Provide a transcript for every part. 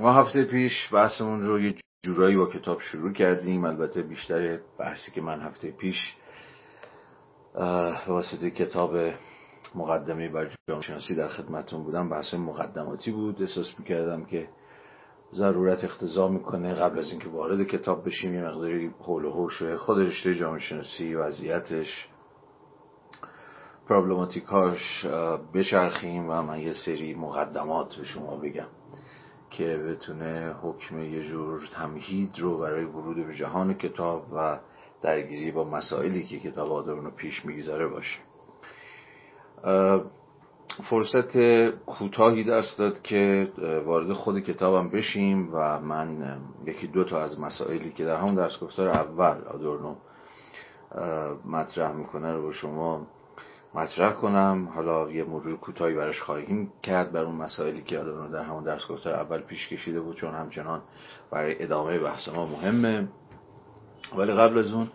ما هفته پیش بحثمون رو یه جورایی با کتاب شروع کردیم. البته بیشتر بحثی که من هفته پیش واسطه کتاب مقدمه بر جامعه شناسی در خدمتون بودم. بحث مقدماتی بود. احساس می‌کردم که ضرورت اختضا می‌کنه قبل از اینکه وارد کتاب بشیم یه مقداری حول و حوش خود رشته جامعه شناسی وضعیتش پرابلماتیکاش بچرخیم و من یه سری مقدمات به شما بگم. که بتونه حکم یه جور تمهید رو برای ورود به جهان کتاب و درگیری با مسائلی که کتاب آدم پیش می‌گذاره باشه. فرصت کوتاهی دست داد که وارد خود کتابم بشیم و من یکی دو تا از مسائلی که در همون درس گفتار اول آدورنو مطرح می‌کنه رو با شما مطرح کنم. حالا یه مرور کوتاهی براش خواهیم کرد بر اون مسائلی که آدورنو در همون درس گفتار اول پیش کشیده بود چون همچنان برای ادامه بحث ما مهمه. ولی قبل از اون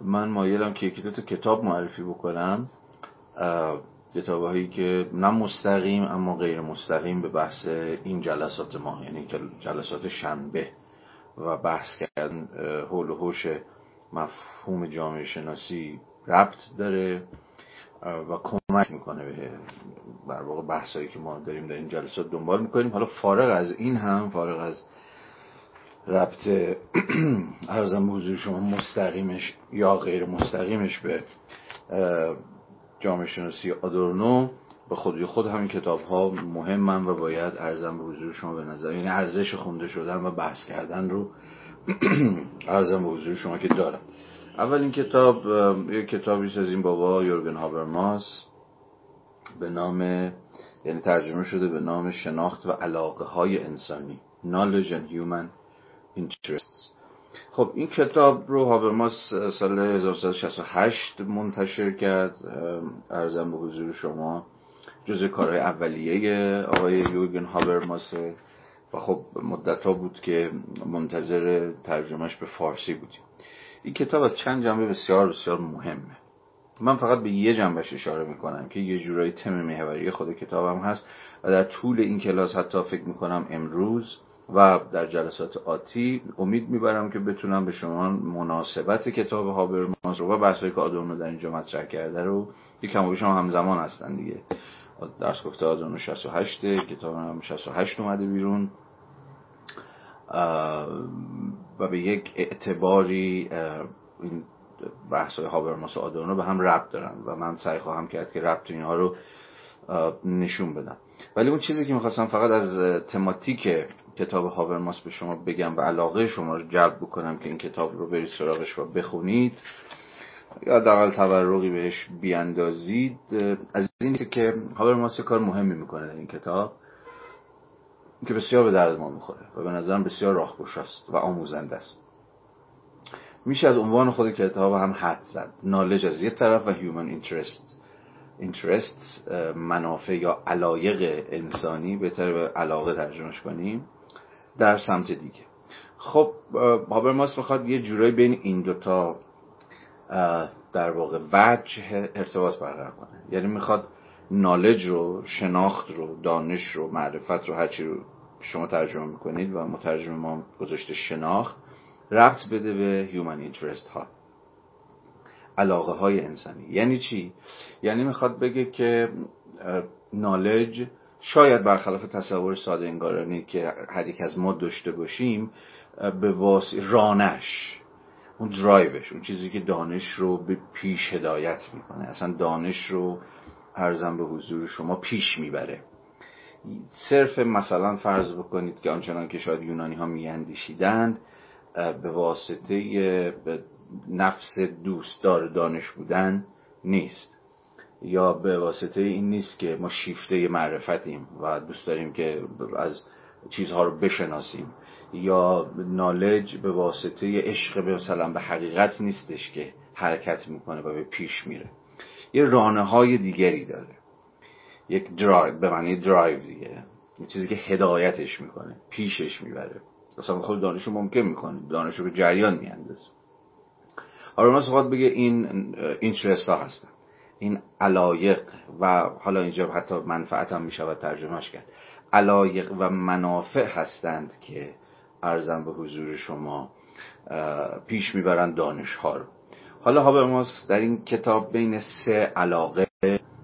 من مایلم که یکی کتاب معرفی بکنم. کتابهایی که نه مستقیم اما غیر مستقیم به بحث این جلسات ما یعنی جلسات شنبه و بحث کردن حول و حوش مفهوم جامعه شناسی ربط داره. و کمک می‌کنه به بر واقع بحثایی که ما داریم در این جلسات دنبال می‌کنیم. حالا فارغ از این هم فارغ از ربط ارزم حضور شما مستقیمش یا غیر مستقیمش به جامعه شناسی آدورنو به خودی خود همین کتاب ها مهمن و باید ارزم به حضور شما به نظر یعنی ارزش خونده شدن و بحث کردن رو ارزم به حضور شما که دارم. اول این کتاب یک کتابی از این بابا یورگن هابرماس به نام یعنی ترجمه شده به نام شناخت و علاقه های انسانی Knowledge and Human Interests. خب این کتاب رو هابرماس سال 1968 منتشر کرد. ارزم به حضور شما جز کارهای اولیه آقای یوگن هابرماسه و خب مدت ها بود که منتظر ترجمهش به فارسی بودیم. این کتاب از چند جنبه بسیار بسیار مهمه. من فقط به یه جنبش اشاره می‌کنم که یه جورایی تم محوری خود کتابم هست و در طول این کلاس حتی فکر می‌کنم امروز و در جلسات آتی امید می‌برم که بتونم به شما مناسبت کتاب هابرماس رو و بحثایی که آدورنو در اینجا مطرح کرده رو که کم شما همزمان هستن دیگه. درس گفته آدورنو 68 کتاب هم 68 اومده بیرون. و به یک اعتباری این بحث های هابرماس و آدورنو به هم ربط دارن و من سعی خواهم کرد که ربط اینها رو نشون بدم. ولی اون چیزی که می‌خواستم فقط از تماتیک کتاب هاورماس به شما بگم و علاقه شما رو جلب بکنم که این کتاب رو برید سراغش و بخونید یا دقل تورقی بهش بیاندازید. از این که هاورماس کار مهمی می‌کنه در این کتاب. که بسیار به درد ما می‌خوره و به نظرم بسیار راهگشا است و آموزنده است. میشه از عنوان خود کتاب هم حد زد. نالج از یه طرف و هیومن اینترست اینترست منافع یا علایق انسانی بهتر به علاقه ترجمهش کنیم در سمت دیگه. خب هابرماس می‌خواد یه جورایی بین این دوتا در واقع وجه ارتباط برقرار کنه. یعنی می‌خواد نالج رو شناخت رو دانش رو معرفت رو هرچی رو شما ترجمه می‌کنید و مترجم ما گذاشته شناخت ربط بده به هیومن اینترست ها. علاقه های انسانی. یعنی چی؟ یعنی می‌خواد بگه که نالج شاید برخلاف تصور ساده انگارانی که هر یک از ما داشته باشیم به واس رانش اون درایوش اون چیزی که دانش رو به پیش هدایت می‌کنه. اصلا دانش رو ارزم به حضور شما پیش می‌بره. صرف مثلا فرض بکنید که آنچنان که شاید یونانی ها میاندیشیدند به واسطه نفس دوستدار دانش بودن نیست. یا به واسطه این نیست که ما شیفته معرفتیم و دوست داریم که از چیزها رو بشناسیم. یا knowledge به واسطه عشق مثلا به حقیقت نیستش که حرکت می‌کنه و به پیش میره. یه رانه های دیگری داره. یک درایو به معنی درایو دیگه. یه چیزی که هدایتش می‌کنه پیشش می‌بره. اصلا خود دانش ممکن می‌کنه. دانش به جریان میاندازه. حالا ما بگه این اینترست ها هستن. این علایق و حالا اینجا حتی منفعت هم می‌شود ترجمهش کرد. علایق و منافع هستند که ارزم به حضور شما پیش می‌برند دانش ها رو. حالا هابرماس در این کتاب بین سه علاقه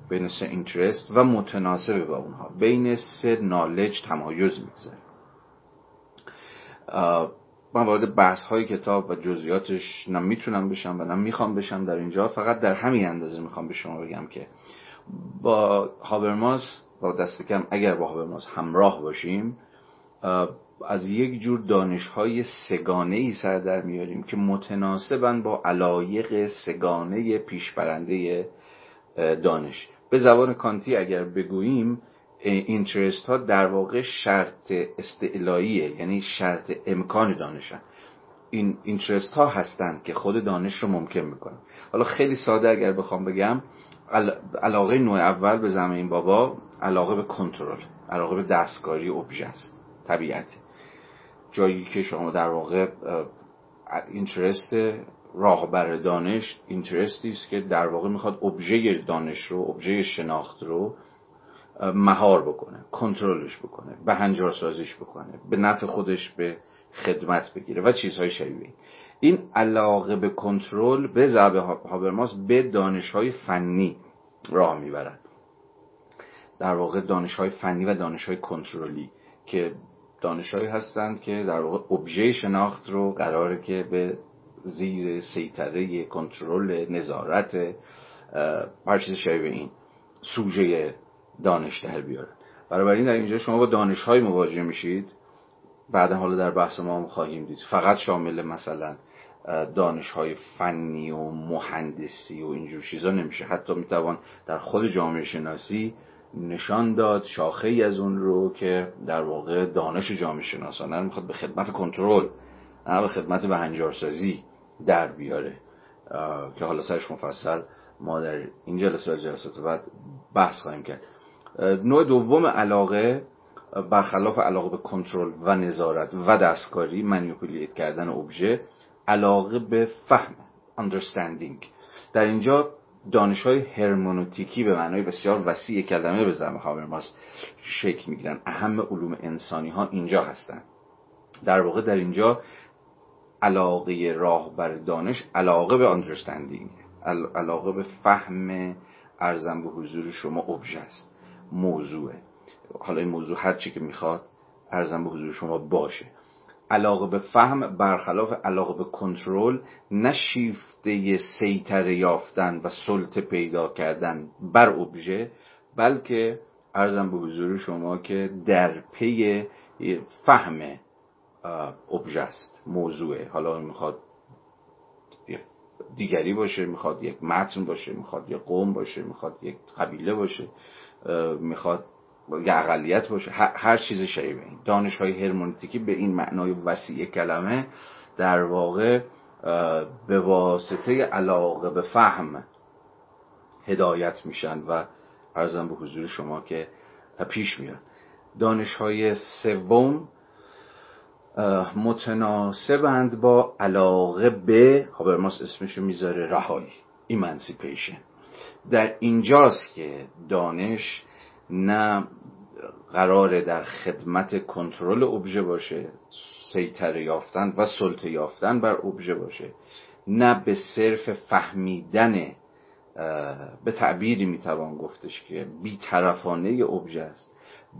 بین سه اینترست و متناسب با اونها بین سه نالج تمایز می‌گذاره من وارد بحث های کتاب و جزئیاتش نه می‌تونم بشم و نه می‌خوام بشم در اینجا فقط در همین اندازه می‌خوام به شما بگم که با هابرماس با دست کم اگر با هابرماس همراه باشیم از یک جور دانش های سگانه ای سر در میاریم که متناسبن با علایق سگانه پیشبرنده دانش. به زبان کانتی اگر بگوییم اینترست ها در واقع شرط استعلاییه یعنی شرط امکان دانشن. این اینترست ها هستند که خود دانش رو ممکن می‌کنن. حالا خیلی ساده اگر بخوام بگم علاقه نوع اول به زمین بابا علاقه به کنترل علاقه به دستکاری ابژه است طبیعت جایی که شما در واقع اینترست راهبر دانش اینترستی است که در واقع می‌خواد ابژه دانش رو ابژه شناخت رو مهار بکنه کنترلش بکنه به هنجار سازیش بکنه به نفع خودش به خدمت بگیره و چیزهای شبیه این. علاقه به کنترل به ضرب هابرماس به دانش های فنی راه می‌برد. در واقع دانش های فنی و دانش های کنترلی که دانشهایی هستند که در واقع ابژه شناخت رو قراره که به زیر سیطره کنترل نظارت هر چیز شبیه این سوژه دانش در بیارن این در اینجا شما با دانش های مواجه میشید. بعدا حالا در بحث ما هم خواهیم دید. فقط شامل مثلا دانش های فنی و مهندسی و اینجور چیزا نمیشه. حتی می‌توان در خود جامعه شناسی نشان داد شاخه ای از اون رو که در واقع دانش جامعه شناسانه می‌خواد به خدمت کنترل نه به خدمت به هنجارسازی در بیاره. که حالا سرش مفصل ما در این جلسه جلسات بعد بحث خواهیم کرد. نوع دوم علاقه برخلاف علاقه به کنترل و نظارت و دستکاری منیپولیت کردن ابژه علاقه به فهم understanding. در اینجا دانش های هرمونوتیکی به معنای بسیار وسیع کلمه به زمه هابرماس شکل می‌گیرن. اهم علوم انسانی ها اینجا هستند در واقع در اینجا علاقه راه بر دانش علاقه به understanding علاقه به فهم ارزم به حضور شما ابژه است موضوعه. حالا این موضوع هر چی که می‌خواد ارزم به حضور شما باشه. علاقه به فهم برخلاف علاقه به کنترل نه شیفته سیطره یافتن و سلطه پیدا کردن بر ابژه بلکه ارزم به حضور شما که در پی فهم ابژه است موضوعه حالا می‌خواد دیگری باشه می‌خواد یک متن باشه می‌خواد یک قوم باشه می‌خواد یک قبیله باشه می‌خواد یا اقلیت باشه هر چیز شبیه دانش های هرمونتیکی به این معنای وسیع کلمه در واقع به واسطه علاقه به فهم هدایت میشن و ارزم به حضور شما که پیش میرن دانش های سوم متناسبند با علاقه به هابرماس اسمشو می‌ذاره رهایی ایمانسیپیشن. در اینجاست که دانش نه قرار در خدمت کنترل ابژه باشه سیطره یافتن و سلطه یافتن بر ابژه باشه. نه به صرف فهمیدن به تعبیری می‌توان گفتش که بیطرفانه ابژه است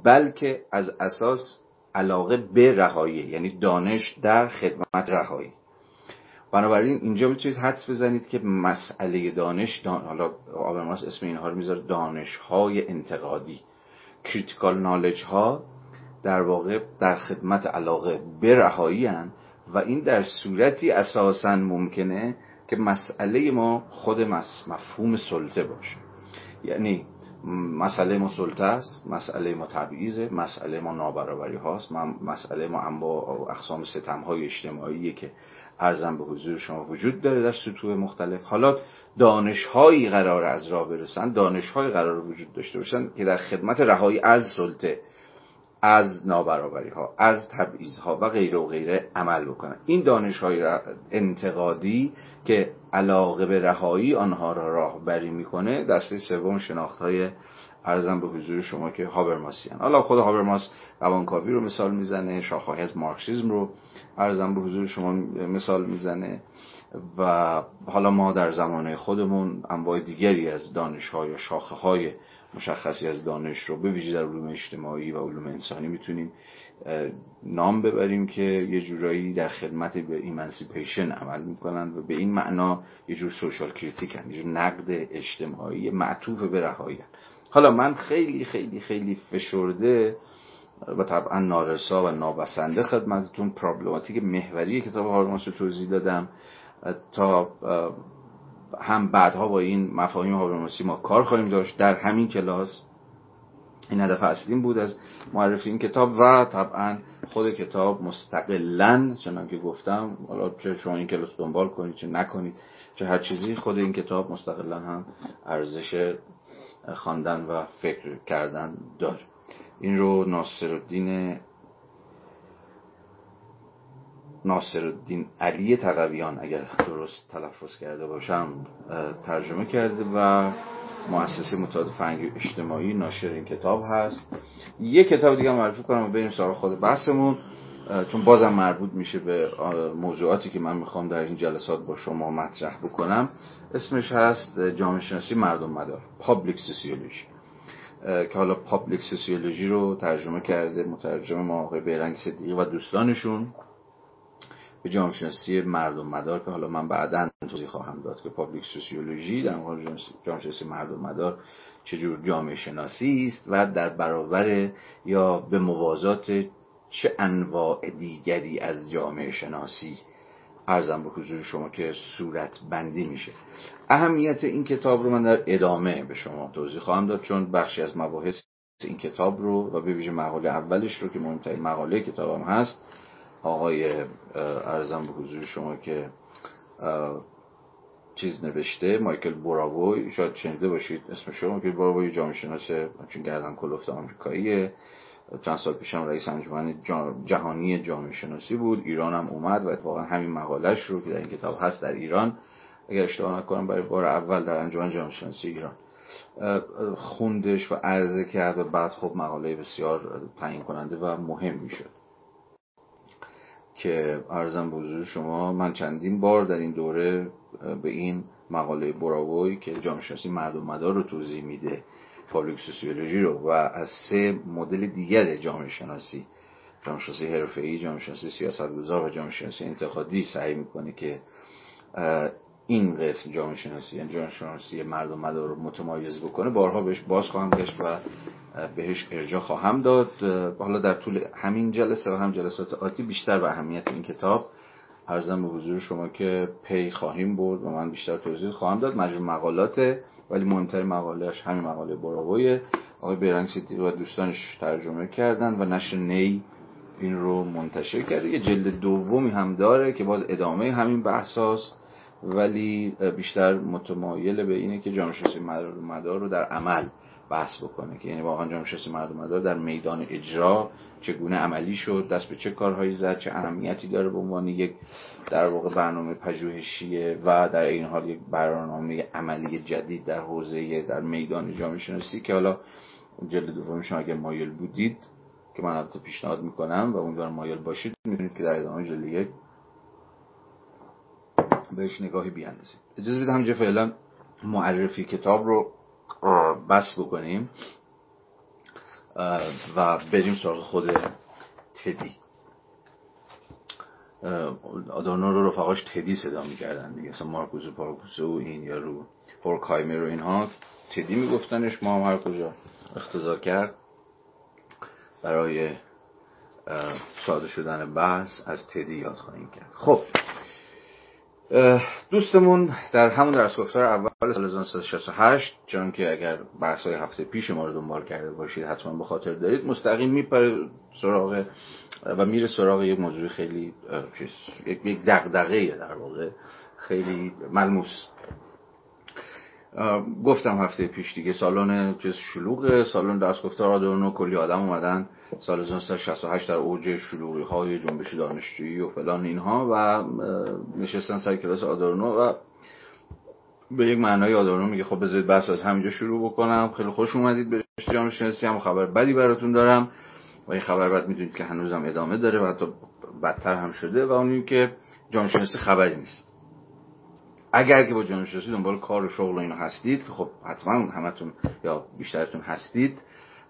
بلکه از اساس علاقه به رهایی یعنی دانش در خدمت رهایی. بنابراین اینجا می‌تونید حدس بزنید که مسئله دانش دان... حالا آبرماس اسم اینها رو می‌ذاره دانش های انتقادی. کریتیکال نالج ها در واقع در خدمت علاقه به رهایی و این در صورتی اساسا ممکنه که مسئله ما خود مفهوم سلطه باشه. یعنی مسئله ما سلطه است مسئله ما تبعیضه مسئله ما نابرابری هاست مسئله ما انواع اقسام ستم های اجتماعی که ارزم به حضور شما وجود داره در سطوح مختلف. حالا دانش هایی قرار از راه برسن دانش هایی قرار وجود داشته باشن که در خدمت رهایی از سلطه از نابرابری ها از تبعیض ها و غیره و غیره عمل بکنن. این دانش های انتقادی که علاقه به رهایی آنها را راهبری می‌کنه دسته سوم شناخت های ارزم به حضور شما که هابرماسیان. حالا خود هابرماس روانکاوی رو مثال می‌زنه شاخه‌های از مارکسیزم رو ارزم به حضور شما مثال می‌زنه و حالا ما در زمانه خودمون انواع دیگری از دانش های یا شاخه های مشخصی از دانش رو به ویژه در علوم اجتماعی و علوم انسانی می‌تونیم نام ببریم که یه جورایی در خدمت به emancipation عمل می‌کنن و به این معنا یه جور social critique یه جور نقد اجتماعی معطوف به رهایی حالا من خیلی خیلی خیلی فشرده و طبعا نارسا و نابسنده خدمتتون problematic محوری کتاب هابرماس رو توضیح دادم. تا هم بعدها با این مفاهیم هابرماسی ما کار خواهیم داشت. در همین کلاس این هدف اصلیم بود از معرفی این کتاب و طبعا خود کتاب مستقلا چنان که گفتم حالا چه شما این کلاس دنبال کنید چه نکنید چه هر چیزی خود این کتاب مستقلا هم ارزش خواندن و فکر کردن داره. این رو ناصر الدین ناصر الدین علی تقویان اگر درست تلفظ کرده باشم ترجمه کرده و مؤسسه مطالعات فرهنگی اجتماعی ناشر این کتاب هست. یه کتاب دیگه معرفی کنم و بریم سراغ خود بحثمون. چون بازم مربوط میشه به موضوعاتی که من می‌خوام در این جلسات با شما مطرح بکنم. اسمش هست جامعه شناسی مردم مدار public sociology که حالا public sociology رو ترجمه کرده مترجم ما آقای بهرنگ صدیقی و دوستانشون به جامعه شناسی مردم مدار که حالا من بعدا توضیح خواهم داد که پابلیک سوسیولوژی در مورد جامعه شناسی مردم مدار چجور جامعه شناسی است و در برابر یا به موازات چه انواع دیگری از جامعه شناسی ارزم به حضور شما که صورت بندی میشه. اهمیت این کتاب رو من در ادامه به شما توضیح خواهم داد چون بخشی از مباحث این کتاب رو و به ویژه مقاله اولش رو که مهمترین مقاله کتابم هست آقای ارزم به حضور شما که چیز نوشته مایکل براووی شاید شنیده باشید اسم شما مایکل براووی جامعه شناس چون گردن کلفت آمریکاییه. چند سال پیشم رئیس انجمن جهانی جامعه شناسی بود. ایران هم اومد و اتفاقا همین مقالش رو که در این کتاب هست در ایران اگر اشتباه نکنم برای بار اول در انجمن جامعه شناسی ایران خوندش و عرضه کرد و بعد خب مقاله بسیار تعیین کننده و مهم می‌شد. که ارزم به شما من چندین بار در این دوره به این مقاله براوی که جامعه شناسی مردم مدار رو توضیح میده. پابلیک سوسیولوژی رو و از سه مدل دیگر جامعه شناسی جامعه شناسی حرفه‌ای، جامعه شناسی سیاستگزار و جامعه شناسی انتقادی سعی می‌کنه که این قسم جامعه شناسی یعنی جامعه شناسی مردم مدار رو متمایز بکنه. بارها بهش باز خواهم گشت و بهش ارجا خواهم داد. حالا در طول همین جلسه و هم جلسات آتی بیشتر به اهمیت این کتاب ارزم به حضور شما که پی خواهیم برد و من بیشتر توضیح خواهم داد. مجموع مقالات ولی مهمترین مقالهش همین مقاله براوی آقای بیرنگ سیتی و دوستانش ترجمه کردن و نشر نی این رو منتشر کرده یه جلد دومی هم داره که باز ادامه همین بحث ولی بیشتر متمایل به اینه که جامعه شناسی مدار رو در عمل بحث بکنه که یعنی واقعا جامعه شناسی مردم در میدان اجرا چگونه عملی شد دست به چه کارهایی زد چه اهمیتی داره به عنوان یک در واقع برنامه پژوهشیه و در این حال یک برنامه عملی جدید در حوزه در میدان جامعه شناسی که حالا جلد دومش اگر مایل بودید که من البته پیشنهاد می‌کنم و امیدوارم مایل باشید می‌تونید که در ادامه جلد یک بهش نگاهی بیاندازید. اجازه بدید همینجا فعلا معرفی کتاب رو بس بکنیم. و بریم سراغ خود تدی. آدورنو رو رفقاش تدی صدا می‌کردن دیگه. مثلا مارکوس پارکوسه و این یا رو هورکایمر و اینها. تدی میگفتنش ما هم هر کجا اختزا کرد. برای ساده شدن بحث از تدی یاد خواهیم کرد. خب. دوستمون در همون درس گفتار اول سال 1968 چون که اگر بحث های هفته پیش ما رو دنبال کرده باشید حتما به خاطر دارید مستقیم میپره سراغ و میره سراغ یک موضوع خیلی چیز یک دغدغه در واقع خیلی ملموس. گفتم هفته پیش دیگه سالن چیز شلوغ سالن درس گفتار آدورنو کلی آدم اومدن. سال 1968 در اوج شلوغی های جنبش دانشجویی و فلان اینها و نشستن سر کلاس آدورنو و به یک معنای آدورنو میگه خب بذارید بحث از همینجا شروع بکنم. خیلی خوش اومدید به جامعه شناسی. هم خبر بدی براتون دارم و این خبر بد می‌دونید که هنوزم ادامه داره و حتی بدتر هم شده و اونی که جامعه شناسی خبری نیست. اگر که با جامعه شناسی دنبال کار و شغل و اینو هستید که خب حتما همتون یا بیشترتون هستید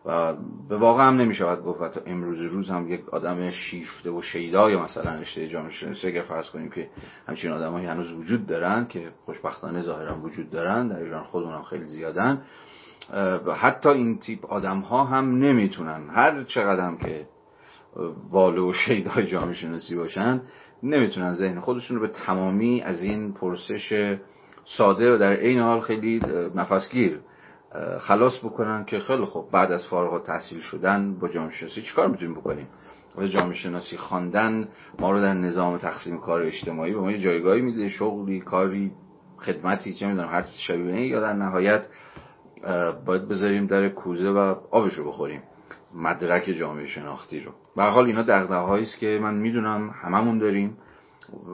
و به واقع هم نمیشه باید گفت امروز روز هم یک آدم شیفته و شیدای مثلا رشته جامعه شناسی اگر فرض کنیم که همچین آدمایی هنوز وجود دارن که خوشبختانه ظاهرا وجود دارن در ایران خودمون هم خیلی زیادن حتی این تیپ آدم ها هم نمی‌تونن. هر چقدر که واله و شیدای جامعه شناسی باشن نمی‌تونن ذهن خودشون رو به تمامی از این پرسش ساده و در عین حال خیلی نفسگیر خلاص بکنن که خیلی خوب بعد از فارغ تحصیل شدن با جامعه شناسی چیکار می‌تونیم بکنیم؟ و جامعه شناسی خواندن ما رو در نظام تقسیم کار اجتماعی به ما یه جایگاهی میده شغلی کاری خدمتی چه می‌دونم هر چیز شبیه یا در نهایت باید بذاریم در کوزه و آبشو بخوریم. مدرک جامعه شناختی رو. به حال اینا دغدغه است که من می‌دونم هممون داریم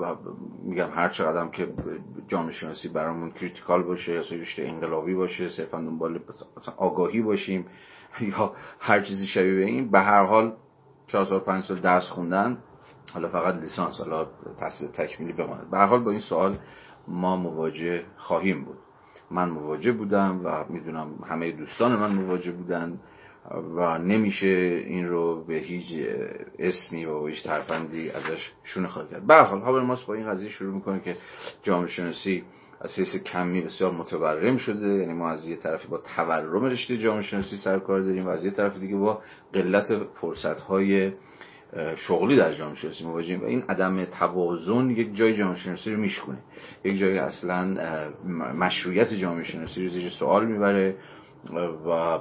و میگم هر چقدر که جامعه شناسی برامون کریتیکال باشه یا رشته انقلابی باشه صرفا دنبال آگاهی باشیم یا هر چیزی شبیه به این به هر حال چهار سال پنج سال درس خوندن حالا فقط لیسانس حالا تحصیل تکمیلی بماند به هر حال با این سوال ما مواجه خواهیم بود. من مواجه بودم و می‌دونم همه دوستان من مواجه بودن. و نمیشه این رو به هیچ اسمی و هیچ ترفندی ازش شونه خواهد کرد. به ماست با این قضیه شروع می‌کنه که جامعه شناسی حیث کمی بسیار متورم شده. یعنی ما از یه طرفی با تورم رشته جامعه شناسی سر کار داریم و از یه طرف دیگه با قلت فرصت های شغلی در جامعه شناسی مواجهیم و این عدم توازن یک جای جامعه شناسی رو میشکنه یک جای اصلا مشروعیت جامعه شناسی رو زیر سوال می‌بره و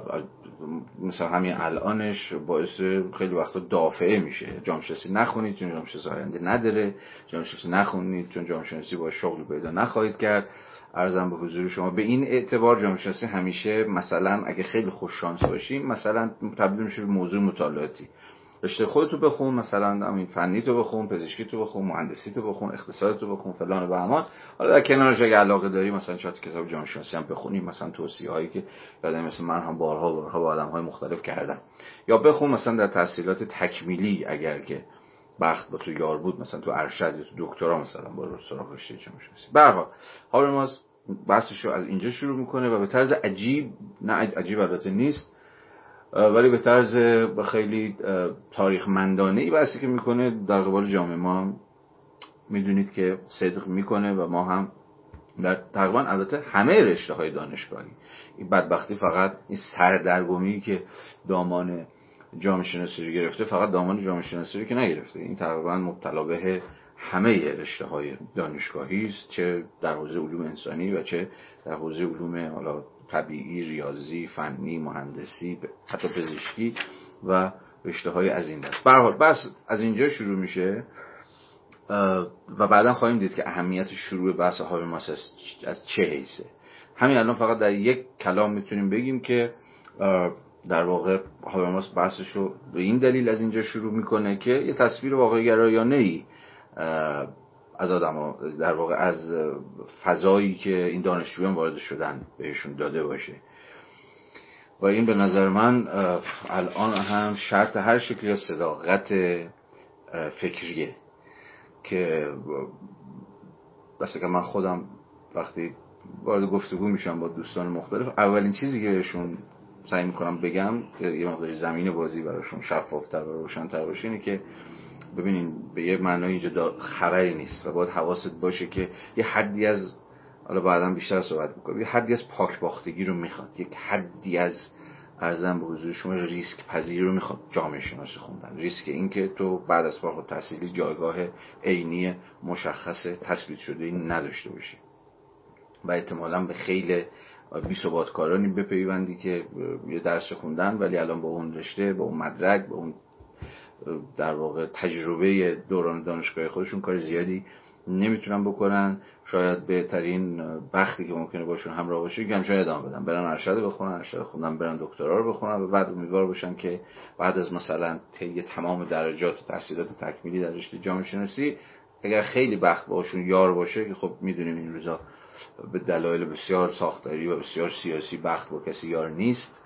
مثلا همین الانش باعث خیلی وقتا دافعه میشه. جامعه شناسی نخونید چون جامعه شناسی آینده نداره. جامعه شناسی نخونید چون جامعه شناسی با شغل پیدا نخواهید کرد. ارزم به حضور شما به این اعتبار جامعه شناسی همیشه مثلا اگه خیلی خوش شانس باشیم مثلا تبدیل میشه به موضوع مطالعاتی. رشته خودتو بخون مثلا همین فنی تو بخون پزشکی تو بخون مهندسی تو بخون اقتصاد تو بخون فلان و بهمان. حالا در کنارش اگه علاقه داری مثلا چات کتاب جامعه شناسی هم بخونیم مثلا توصیه هایی که یادم مثل من هم بارها بارها با آدم های مختلف کردم. یا بخون مثلا در تحصیلات تکمیلی اگر که بخت با تو یار بود مثلا تو ارشد یا تو دکترا مثلا با سراغ رشته جامعه شناسی به هر حال بحثش رو از اینجا شروع می‌کنه و به طرز عجیب نه عجیب البته نیست. ولی به طرز خیلی تاریخ مندانه ای بحثی که می‌کنه در قبال جامعه ما می‌دونید که صدق می‌کنه و ما هم در تقریبا البته همه رشته های دانشگاهی. این بدبختی فقط این سردرگمی که دامان جامعه شناسی رو گرفته فقط دامان جامعه شناسی رو که نگرفته. این تقریبا مبتلا به همه رشته های دانشگاهی است چه در حوزه علوم انسانی و چه در حوزه علوم حالا طبیعی ریاضی فنی مهندسی حتی پزشکی و رشته های از این دست. حال بس از اینجا شروع میشه و بعدا خواهیم دید که اهمیت شروع بحث هابرماس از چه حیثه. همین الان فقط در یک کلام می‌تونیم بگیم که در واقع هابرماس بحثش رو به این دلیل از اینجا شروع می‌کنه که یه تصویر واقعی گرایانه ای از آدم در واقع از فضایی که این دانشجویان وارد شدن بهشون داده باشه. و این به نظر من الان هم شرط هر شکلی از صداقت فکریه که بسه که من خودم وقتی وارد گفتگو میشم با دوستان مختلف اولین چیزی که بهشون سعی می‌کنم بگم که یه مقداری زمین بازی براشون شفافتر و روشنتر باشه اینه که ببینین به یه معنای اینجا خبری نیست و باید حواست باشه که یه حدی از حالا بعدا بیشتر صحبت می‌کنم یه حدی از پاک باختگی رو می‌خواد. یک حدی از ارزم به حضور شما ریسک پذیری رو می‌خواد جامعه شناسی خوندن. ریسک اینکه تو بعد از فارغ تحصیلی جایگاه عینی مشخص تثبیت شده این نداشته باشی. و احتمالا به خیلی بی ثبات کارانی بپیوندی که یه درس خوندن ولی الان با اون رشته با اون مدرک با اون در واقع تجربه دوران دانشگاه خودشون کار زیادی نمی‌تونن بکنن. شاید بهترین بختی که ممکنه باشون همراه باشه که همیشه ادامه بدن. برن ارشد بخونن ارشد خوندن برن دکترا رو بخونن و بعد امیدوار باشن که بعد از مثلا طی تمام درجات و تحصیلات تکمیلی در رشته جامعه شناسی اگر خیلی بخت باشون یار باشه که خب می‌دونیم این روزا به دلایل بسیار ساختاری و بسیار سیاسی بخت با کسی یار نیست.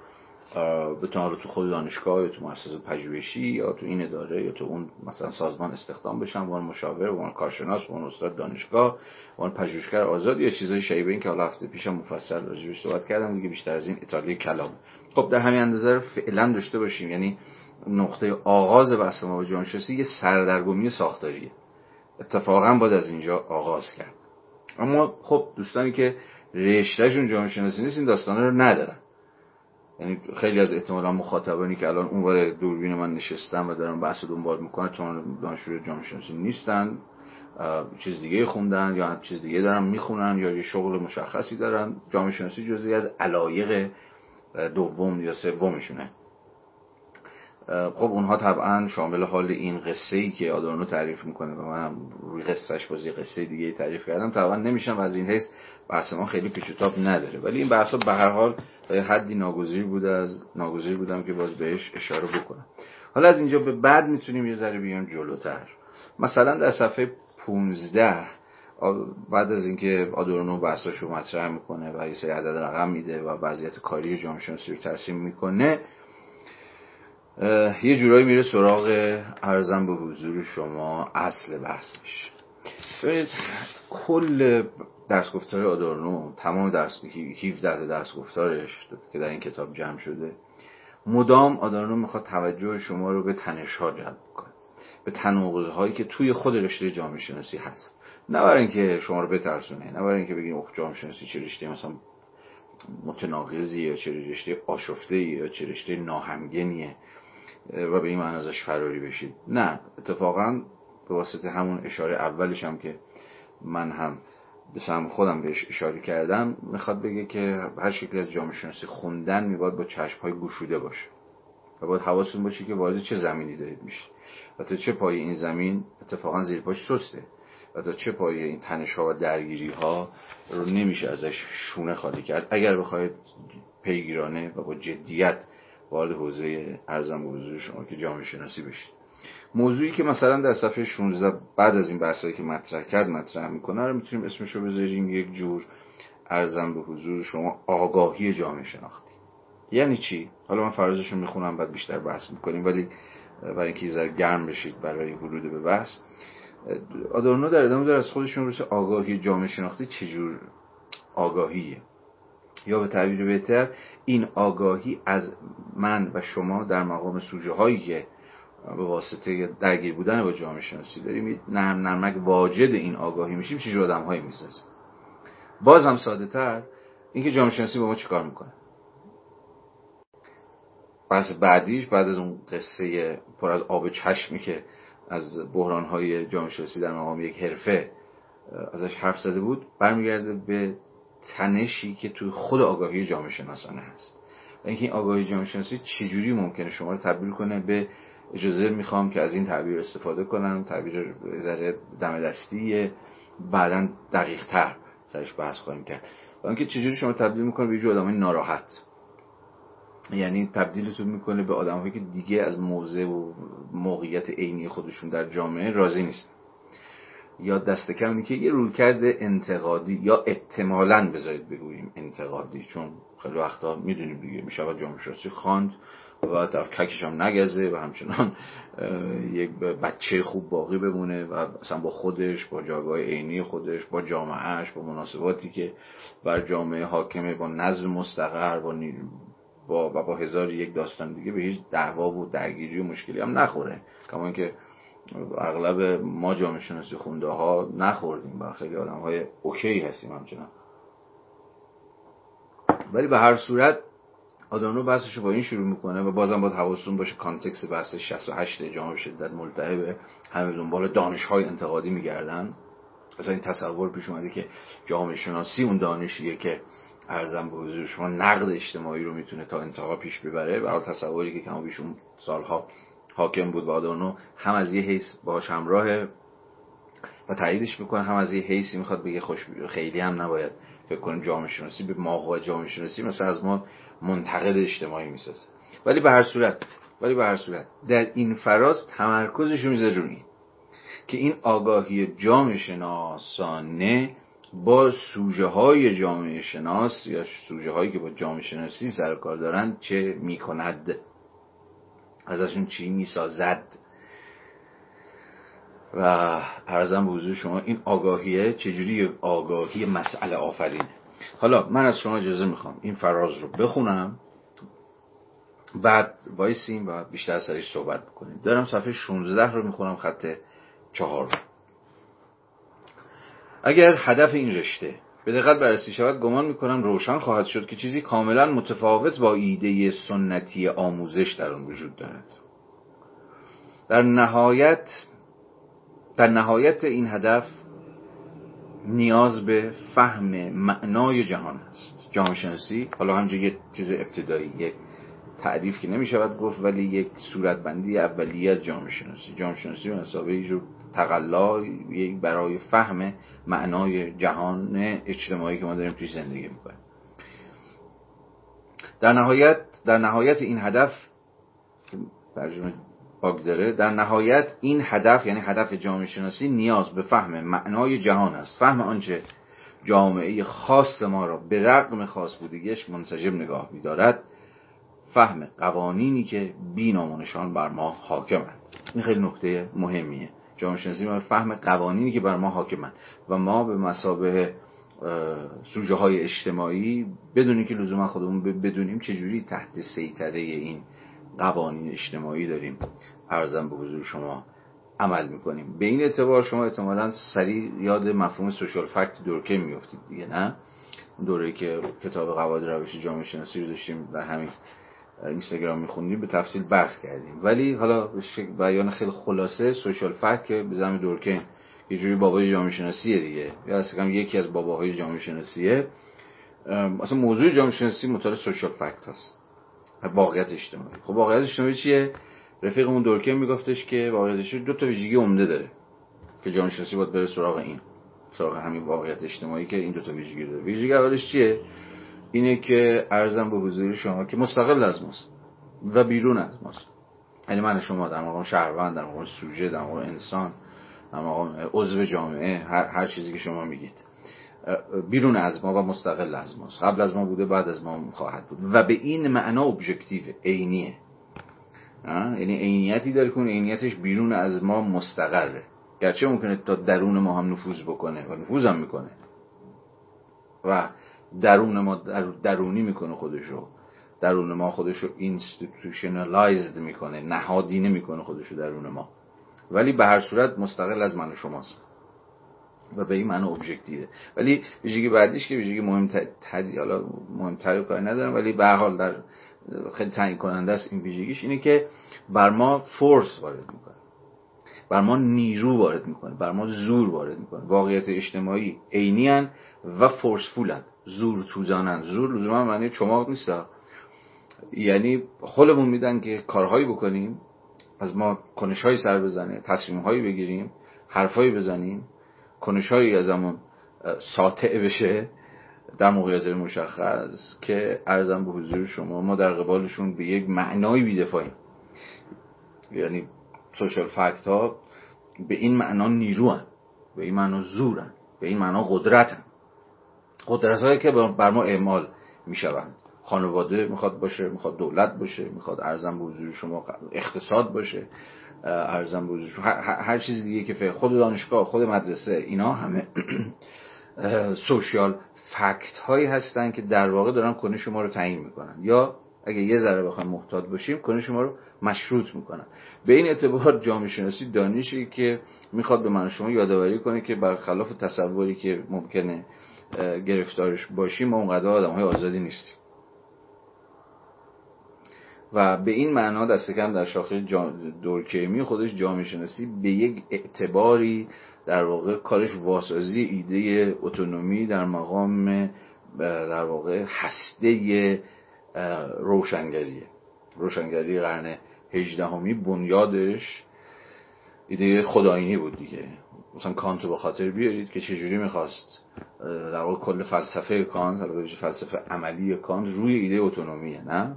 بتونن رو تو خود دانشگاه یا تو مؤسسه پژوهشی یا تو این اداره یا تو اون مثلا سازمان استخدام بشن وان مشاور وان کارشناس وان استاد دانشگاه وان پژوهشگر آزاد یا چیزای شایبه این که حالا هفته پیشم مفصل راجعش صحبت کردم دیگه بیشتر از این ایتالیای کلام. خب در همین اندازه رو فعلا داشته باشیم. یعنی نقطه آغاز بحث ما با یه سردرگمی ساختاریه. اتفاقا باید از اینجا آغاز کرد. اما خب دوستانی که رشتهشون شناسی نیست این داستانه رو ندارن. یعنی خیلی از احتمالا مخاطبانی که الان اونور دوربین من نشستن و دارن بحث دنبال می‌کنن چون دانشجوی جامعه شناسی نیستن چیز دیگه خوندن یا چیز دیگه دارن می‌خونن یا یه شغل مشخصی دارن جامعه شناسی جزئی از علایق دوم یا سومشونه. خب اونها طبعا شامل حال این قصه ای که آدورنو تعریف می‌کنه و منم روی قصهش بازی قصه دیگه تعریف کردم طبعا نمیشم و از این حیث بحث ما خیلی پیچ نداره. ولی این بحث به هر حال حدی ناگزیر بوده از ناگزیر بودم که باز بهش اشاره بکنم. حالا از اینجا به بعد می‌تونیم یه ذره بیایم جلوتر. مثلا در صفحه 15 بعد از اینکه آدورنو بحثاشو مطرح می‌کنه و یه سری عدد رقم میده و وضعیت کاری جامعه شناسی رو ترسیم می‌کنه یه جورایی میره سراغ ارزم به حضور شما اصل بحث میشه کل درس گفتار آدورنو تمام درس 17 درس گفتارش که در این کتاب جمع شده مدام آدورنو می‌خواد توجه شما رو به تنش ها جلب کنه به تناقض هایی که توی خود رشته جامعه شناسی هست. نه برای اینکه شما رو بترسونه نه برای اینکه بگیم اوه جامعه شناسی چه رشته مثلا متناقضی یا چه رشته آشفته یا چه رشته ناهمگنیه و به این معنی ازش فراری بشید. نه اتفاقا به واسطه همون اشاره اولش هم که من هم به سهم خودم بهش اشاره کردم می‌خواد بگه که هر شکلی از جامعه شناسی خوندن میباید با چشم های گشوده باشه و باید حواستون باشه که وارد چه زمینی دارید میشه و تا چه پای این زمین اتفاقا زیر پاش سسته و تا چه پای این تنش ها و درگیری ها رو نمیشه ازش شونه خالی کرد. اگر بخواید پیگیرانه و با جدیت وارد حوزه ارزم حضور شما که جامعه شناسی بشید. موضوعی که مثلا در صفحه 16 بعد از این بحثایی که مطرح کرد مطرح می‌کنه رو می‌تونیم اسمش رو بذاریم یک جور ارزم به حضور شما آگاهی جامعه شناختی. یعنی چی؟ حالا من فرازش رو می‌خونم بعد بیشتر بحث می‌کنیم ولی برای اینکه ذره گرم بشید برای ورود به بحث آدورنو در ادامه داره از خودشون رسه آگاهی جامعه شناختی چجور آگاهیه؟ یا به تعبیر بهتر این آگاهی از من و شما در مقام سوژه هایی که به واسطه درگیر بودن با جامعه شناسی داریم نرم نرمک واجد این آگاهی میشیم چه آدم هایی می‌سازیم. باز هم ساده تر اینکه جامعه شناسی با ما چیکار می‌کنه. بحث بعدیش بعد از اون قصه پر از آب چشمی که از بحران های جامعه شناسی در مقام یک حرفه ازش حرف زده بود برمیگرده به تنشی که توی خود آگاهی جامعه شناسانه هست. و اینکه این آگاهی جامعه شناسی چجوری ممکنه شما رو تبدیل کنه به اجازه می‌خوام که از این تعبیر استفاده کنم. تعبیر ذره دم دستی بعدا دقیق تر سرش بحث خواهیم کرد. و اینکه چجوری شما تبدیل می‌کنه به یه آدم ناراحت. یعنی تبدیلتون می‌کنه به آدم که دیگه از موضع و موقعیت عینی خودشون در جامعه راضی نیست یا دست کم که یه رویکرد انتقادی یا احتمالا بذارید بگوییم انتقادی چون خیلی وقتا می‌دونیم دیگه میشه جامعه شناسی خواند. و در ککش هم نگزه و همچنان یک بچه خوب باقی بمونه و مثلا با خودش با جاگاه عینی خودش با جامعهش با مناسباتی که بر جامعه حاکمه با نظم مستقر با با و با هزار یک داستان دیگه به هیچ دعوا و درگیری و مشکلی هم نخوره. کما اینکه اغلب ما جامعه شناسی خونده ها نخوردیم و خیلی آدم های OK هستیم همچنان. ولی به هر صورت آدورنو بحثش با این شروع می‌کنه و بازم باید حواستون باشه context بحث 68 جامعه شدت ملتهبه همه دنبال دانش های انتقادی میگردن. مثلا این تصور پیش اومده که جامعه شناسی اون دانشیه که ارزم به حضور شما نقد اجتماعی رو می‌تونه تا انتها پیش ببره. و تصوری که کما بیشون سالها حاکم بود و آدانو هم از یه حیث باش همراه و تاییدش می‌کنه هم از یه حیثی می‌خواد بگه خوش خیلی هم نباید فکر کنیم جامعه شناسی به ماهو جامعه شناسی. مثلا از ما منتقد اجتماعی می‌سازه. ولی به هر صورت ولی به هر صورت در این فراز تمرکزش می‌ذاره روی که این آگاهی جامعه شناسانه با سوژه های جامعه شناس یا سوژه هایی که با جامعه شناسی سرکار دارند چه می‌کند؟ ازشون چی می‌سازد؟ و ارزم به حضور شما این آگاهیه چجوری؟ آگاهی مسئله آفرینه. حالا من از شما اجازه می‌خوام این فراز رو بخونم بعد وایسیم و بیشتر سرش صحبت بکنیم. دارم صفحه 16 رو می‌خونم خط چهار اگر هدف این رشته به دقت بررسی شود گمان می‌کنم روشن خواهد شد که چیزی کاملا متفاوت با ایده سنتی آموزش در آن وجود دارد. در نهایت در نهایت این هدف نیاز به فهم معنای جهان است. جهان شناسی حالا همجا یک چیز ابتدایی یک تعریف که نمی شود گفت ولی یک صورتبندی اولیه از جامعه شناسی جامعه شناسی به مسابقه یه تقلا برای فهم معنای جهان اجتماعی که ما داریم توی زندگی می‌کنیم. در نهایت در نهایت این هدف ترجمه داره در نهایت این هدف یعنی هدف جامعه شناسی نیاز به فهم معنای جهان است. فهم آنچه جامعه خاص ما را به رغم خاص بودگیش منسجم نگاه میدارد فهم قوانینی که بی نشان بر ما حاکمند. این خیلی نکته مهمیه. جامعه شناسی ما فهم قوانینی که بر ما حاکمند و ما به مسابه سوژه های اجتماعی بدونیم که لزوما خودمون بدونیم چجوری تحت سیطره این قوانین اجتماعی داریم. ارزم به حضور شما عمل می‌کنیم. به این اعتبار شما احتمالا سریع یاد مفهوم سوشال فکت دورکه میفتید دیگه نه؟ دوره که کتاب قواعد روش جامعه شناسی رو داشتیم در همین اینستاگرام میخوندیم به تفصیل بحث کردیم. ولی حالا به بیان خیلی خلاصه سوشال فکت که به زمین دورکین یه جوری بابای جامعه شناسیه دیگه. یا اصلا یکی از باباهای جامعه شناسیه. اصلا موضوع جامعه شناسی مطالعه سوشال فکت هست واقعیت اجتماعی. خب واقعیت اجتماعی چیه؟ رفیقمون دورکین میگفتش که واقعیت اجتماعی دو تا ویژگی عمده داره که جامعه شناسی باید بره سراغ این سراغ همین واقعیت اجتماعی که این دو تا ویژگی داره. ویژگی اولش چیه؟ اینه که ارزم به حضور شما که مستقل از ماست و بیرون از ماست. یعنی من شما در مقام شهروند در مقام سوژه در مقام انسان در مقام عضو جامعه هر, هر چیزی که شما میگید. بیرون از ما و مستقل از ماست قبل از ما بوده بعد از ما خواهد بود. و به این معنا ابژکتیو عینیه. یعنی عینیتی داره که عینیتش بیرون از ما مستقره. گرچه ممکنه تا درون ما هم نفوذ بکنه و نفوذ هم می‌کنه. و درون ما درونی می‌کنه خودشو. درون ما خودشو institutionalized می‌کنه نهادینه می‌کنه خودشو درون ما. ولی به هر صورت مستقل از من و شماست. و به این معنی ابژکتیوه ولی ویژگی بعدیش که ویژگی مهمتر حالا مهمتر کاری ندارم ولی به حال در خیلی تعیین کننده است این ویژگیش اینه که بر ما force وارد می‌کنه. بر ما نیرو وارد می‌کنه. بر ما زور وارد می‌کنه. واقعیت اجتماعی عینی و فورسفولن زور توزانن زور لزوما معنی چماق نیست. یعنی خلمون میدن که کارهایی بکنیم از ما کنشهایی سر بزنه تصمیمهایی بگیریم حرفهایی بزنیم کنشهایی از همون ساطع بشه در موقعیت مشخص که ارزم به حضور شما ما در قبالشون به یک معنایی بیدفاعیم. یعنی سوشال فکت ها به این معنا نیروان به این معنا زورن به این معنا قدرتن. قدرت هایی که بر ما اعمال می شوند خانواده می‌خواد باشه می‌خواد دولت باشه می‌خواد ارزم به حضور شما اقتصاد باشه. ارزم حضور هر, چیز دیگه که فعلا خود دانشگاه خود مدرسه اینا همه سوشیال فکت هایی هستن که در واقع دارن کنه شما رو تعیین می‌کنن. یا اگه یه ذره بخوایم محتاط باشیم کنه شما رو مشروط می‌کنن. به این اعتبار جامعه شناسی دانشی که می‌خواد به من شما یادآوری کنه که برخلاف تصوری که ممکنه گرفتارش باشیم ما اونقدر آدم های آزادی نیستیم. و به این معنا دست کم در شاخه دورکیمی خودش جامعه شناسی به یک اعتباری در واقع کارش واسازی ایده اتونومی در مقام در واقع هسته روشنگریه. روشنگری قرن هجدهمی بنیادش ایده خداینی بود دیگه. مثلا کانت رو به خاطر بیارید که چجوری می‌خواست در واقع کل فلسفه کانت فلسفه عملی کانت روی ایده اتونومیه نه؟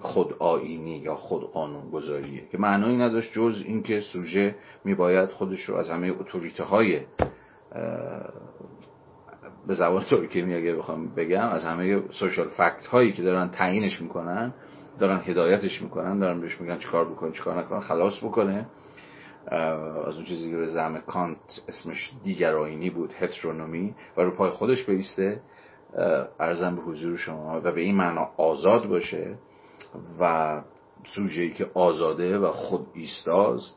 خود آینی یا خود قانون گذاریه که معنایی نداشت جز اینکه سوژه میباید خودش رو از همه اتوریته های به زبان ترکی اگه بخوام بگم از همه سوشال فکت هایی که دارن تعیینش می‌کنن دارن هدایتش می‌کنن دارن بهش میگن چیکار بکن چیکار نکن خلاص بکنه. از اون چیزی که به زعم کانت اسمش دیگرآینی بود هترونومی و رو پای خودش بیسته. ارزم به حضور شما و به این معنا آزاد باشه و سوژه‌ای که آزاده و خود ایستاست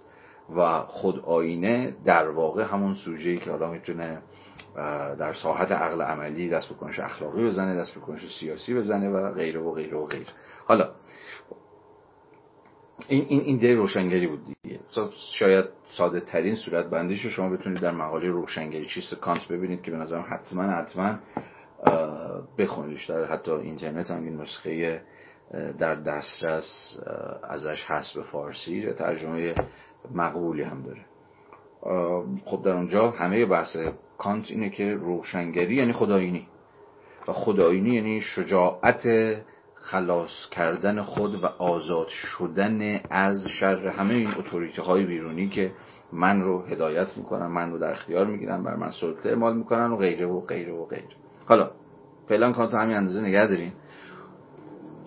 و خود آینه در واقع همون سوژه‌ای که حالا می‌تونه در ساحت عقل عملی دست بکنش اخلاقی بزنه دست بکنش سیاسی بزنه و غیره و غیره و غیره. حالا این این این ده روشنگری بود دیگه. شاید ساده ترین صورت بندیش شما بتونید در مقاله روشنگری چیست کانت ببینید که به نظرم حتما حتما بخونیدش. در حتی اینترنت هم این نسخه در دسترس ازش هست به فارسی ترجمه مقبولی هم داره. خب در اونجا همه بحث کانت اینه که روشنگری یعنی خداینی و خداینی یعنی شجاعت خلاص کردن خود و آزاد شدن از شر همه این اتوریته های بیرونی که من رو هدایت می‌کنن من رو در اختیار می‌گیرن بر من سلطه اعمال می‌کنن و غیره و غیره و غیره. حالا فعلا کانت همین اندازه نگه دارین.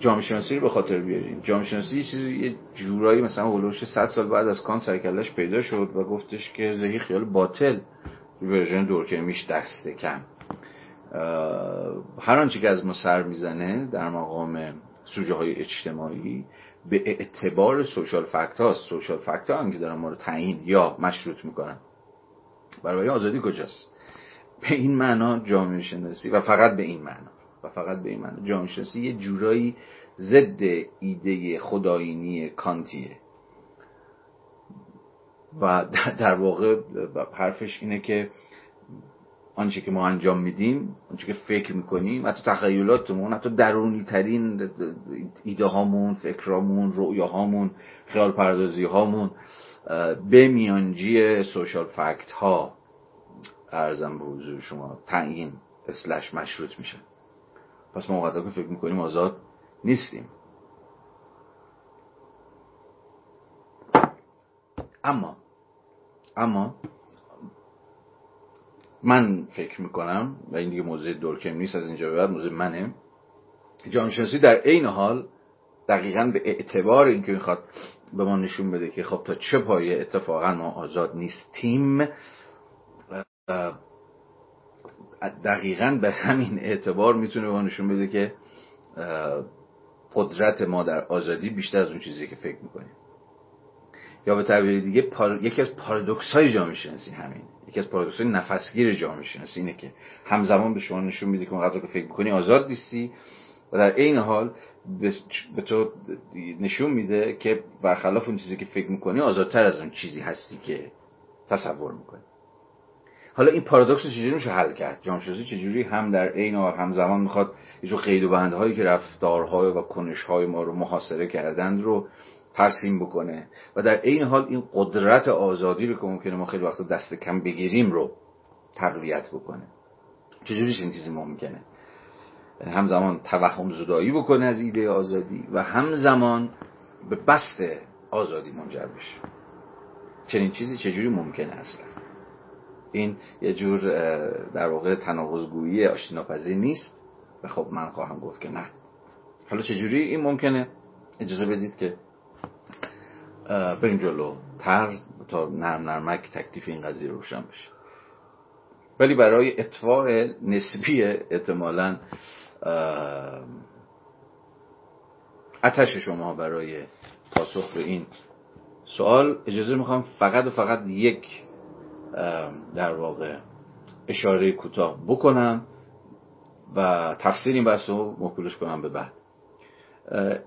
جامعه شناسی رو به خاطر بیارین. جامعه شناسی یه چیزی یه جورایی مثلا هولوش 100 سال بعد از کانت سرکلش پیدا شد و گفتش که زهی خیال باطل ورژن دورکمیش دسته کم. هر آنچه که از ما سر می‌زنه در مقام سوژه های اجتماعی به اعتبار سوشال فکت هاست سوشال فکت ها هم که دارن ما رو تعیین یا مشروط می‌کنن. برای آزادی کجاست؟ به این معنا جامعه شناسی و فقط به این معنا. و فقط به این معنا جامعه یه جورایی ضد ایده خداینی کانتیه. و در واقع حرفش اینه که آنچه که ما انجام میدیم آنچه که فکر می‌کنیم حتی تخیلاتمون حتی درونی ترین ایده هامون فکرامون رؤیاهامون خیال پردازی هامون به میانجی سوشال فکت ها ارزم به حضور شما تعیین اسلش مشروط میشن پس ما وقتا که فکر می‌کنیم آزاد نیستیم. اما اما من فکر می‌کنم و این دیگه موضوع دورکم نیست از اینجا به بعد موضوع منه. جامعه در عین حال دقیقا به اعتبار اینکه می‌خواد به ما نشون بده که خب تا چه پایه اتفاقا ما آزاد نیستیم دقیقا به همین اعتبار می‌تونه به نشون بده که قدرت ما در آزادی بیشتر از اون چیزی که فکر می‌کنیم. یا به تعبیر دیگه یکی از پارادوکس های جامعه شناسی همین یکی از پارادوکس های نفسگیر جامعه شناسی اینه که همزمان به شما نشون میده که اونقدر که فکر می‌کنی آزاد نیستی و در عین حال به تو نشون میده که برخلاف اون چیزی که فکر می‌کنی آزادتر از اون چیزی هستی که تصور می‌کنی. حالا این پارادوکس چجوری میشه حل کرد؟ شناسی چجوری هم در عین حال همزمان می‌خواد یه قید و بندهایی که رفتارهای و کنشهای ما رو محاصره کردند رو ترسیم بکنه و در این حال این قدرت آزادی رو که ممکنه ما خیلی وقت دست کم بگیریم رو تقویت بکنه. چجوریش این چیزی ممکنه؟ همزمان توهم زدایی بکنه از ایده آزادی و همزمان به بست آزادی منجر بشه. چنین چیزی چجوری ممکنه اصلا این یه جور در واقع تناقضگویی آشتیناپذیر نیست. و خب من خواهم گفت که نه. حالا چجوری؟ این ممکنه. اجازه بدید که بریم جلو. تر تا نرم نرمک تکلیف این قضیه روشن بشه. ولی برای اتفاق نسبی احتمالا اتش شما برای پاسخ به این سوال اجازه می‌خوام فقط و فقط یک در واقع اشاره کوتاه بکنم و تفسیر این بحث رو مکولش کنم به بعد.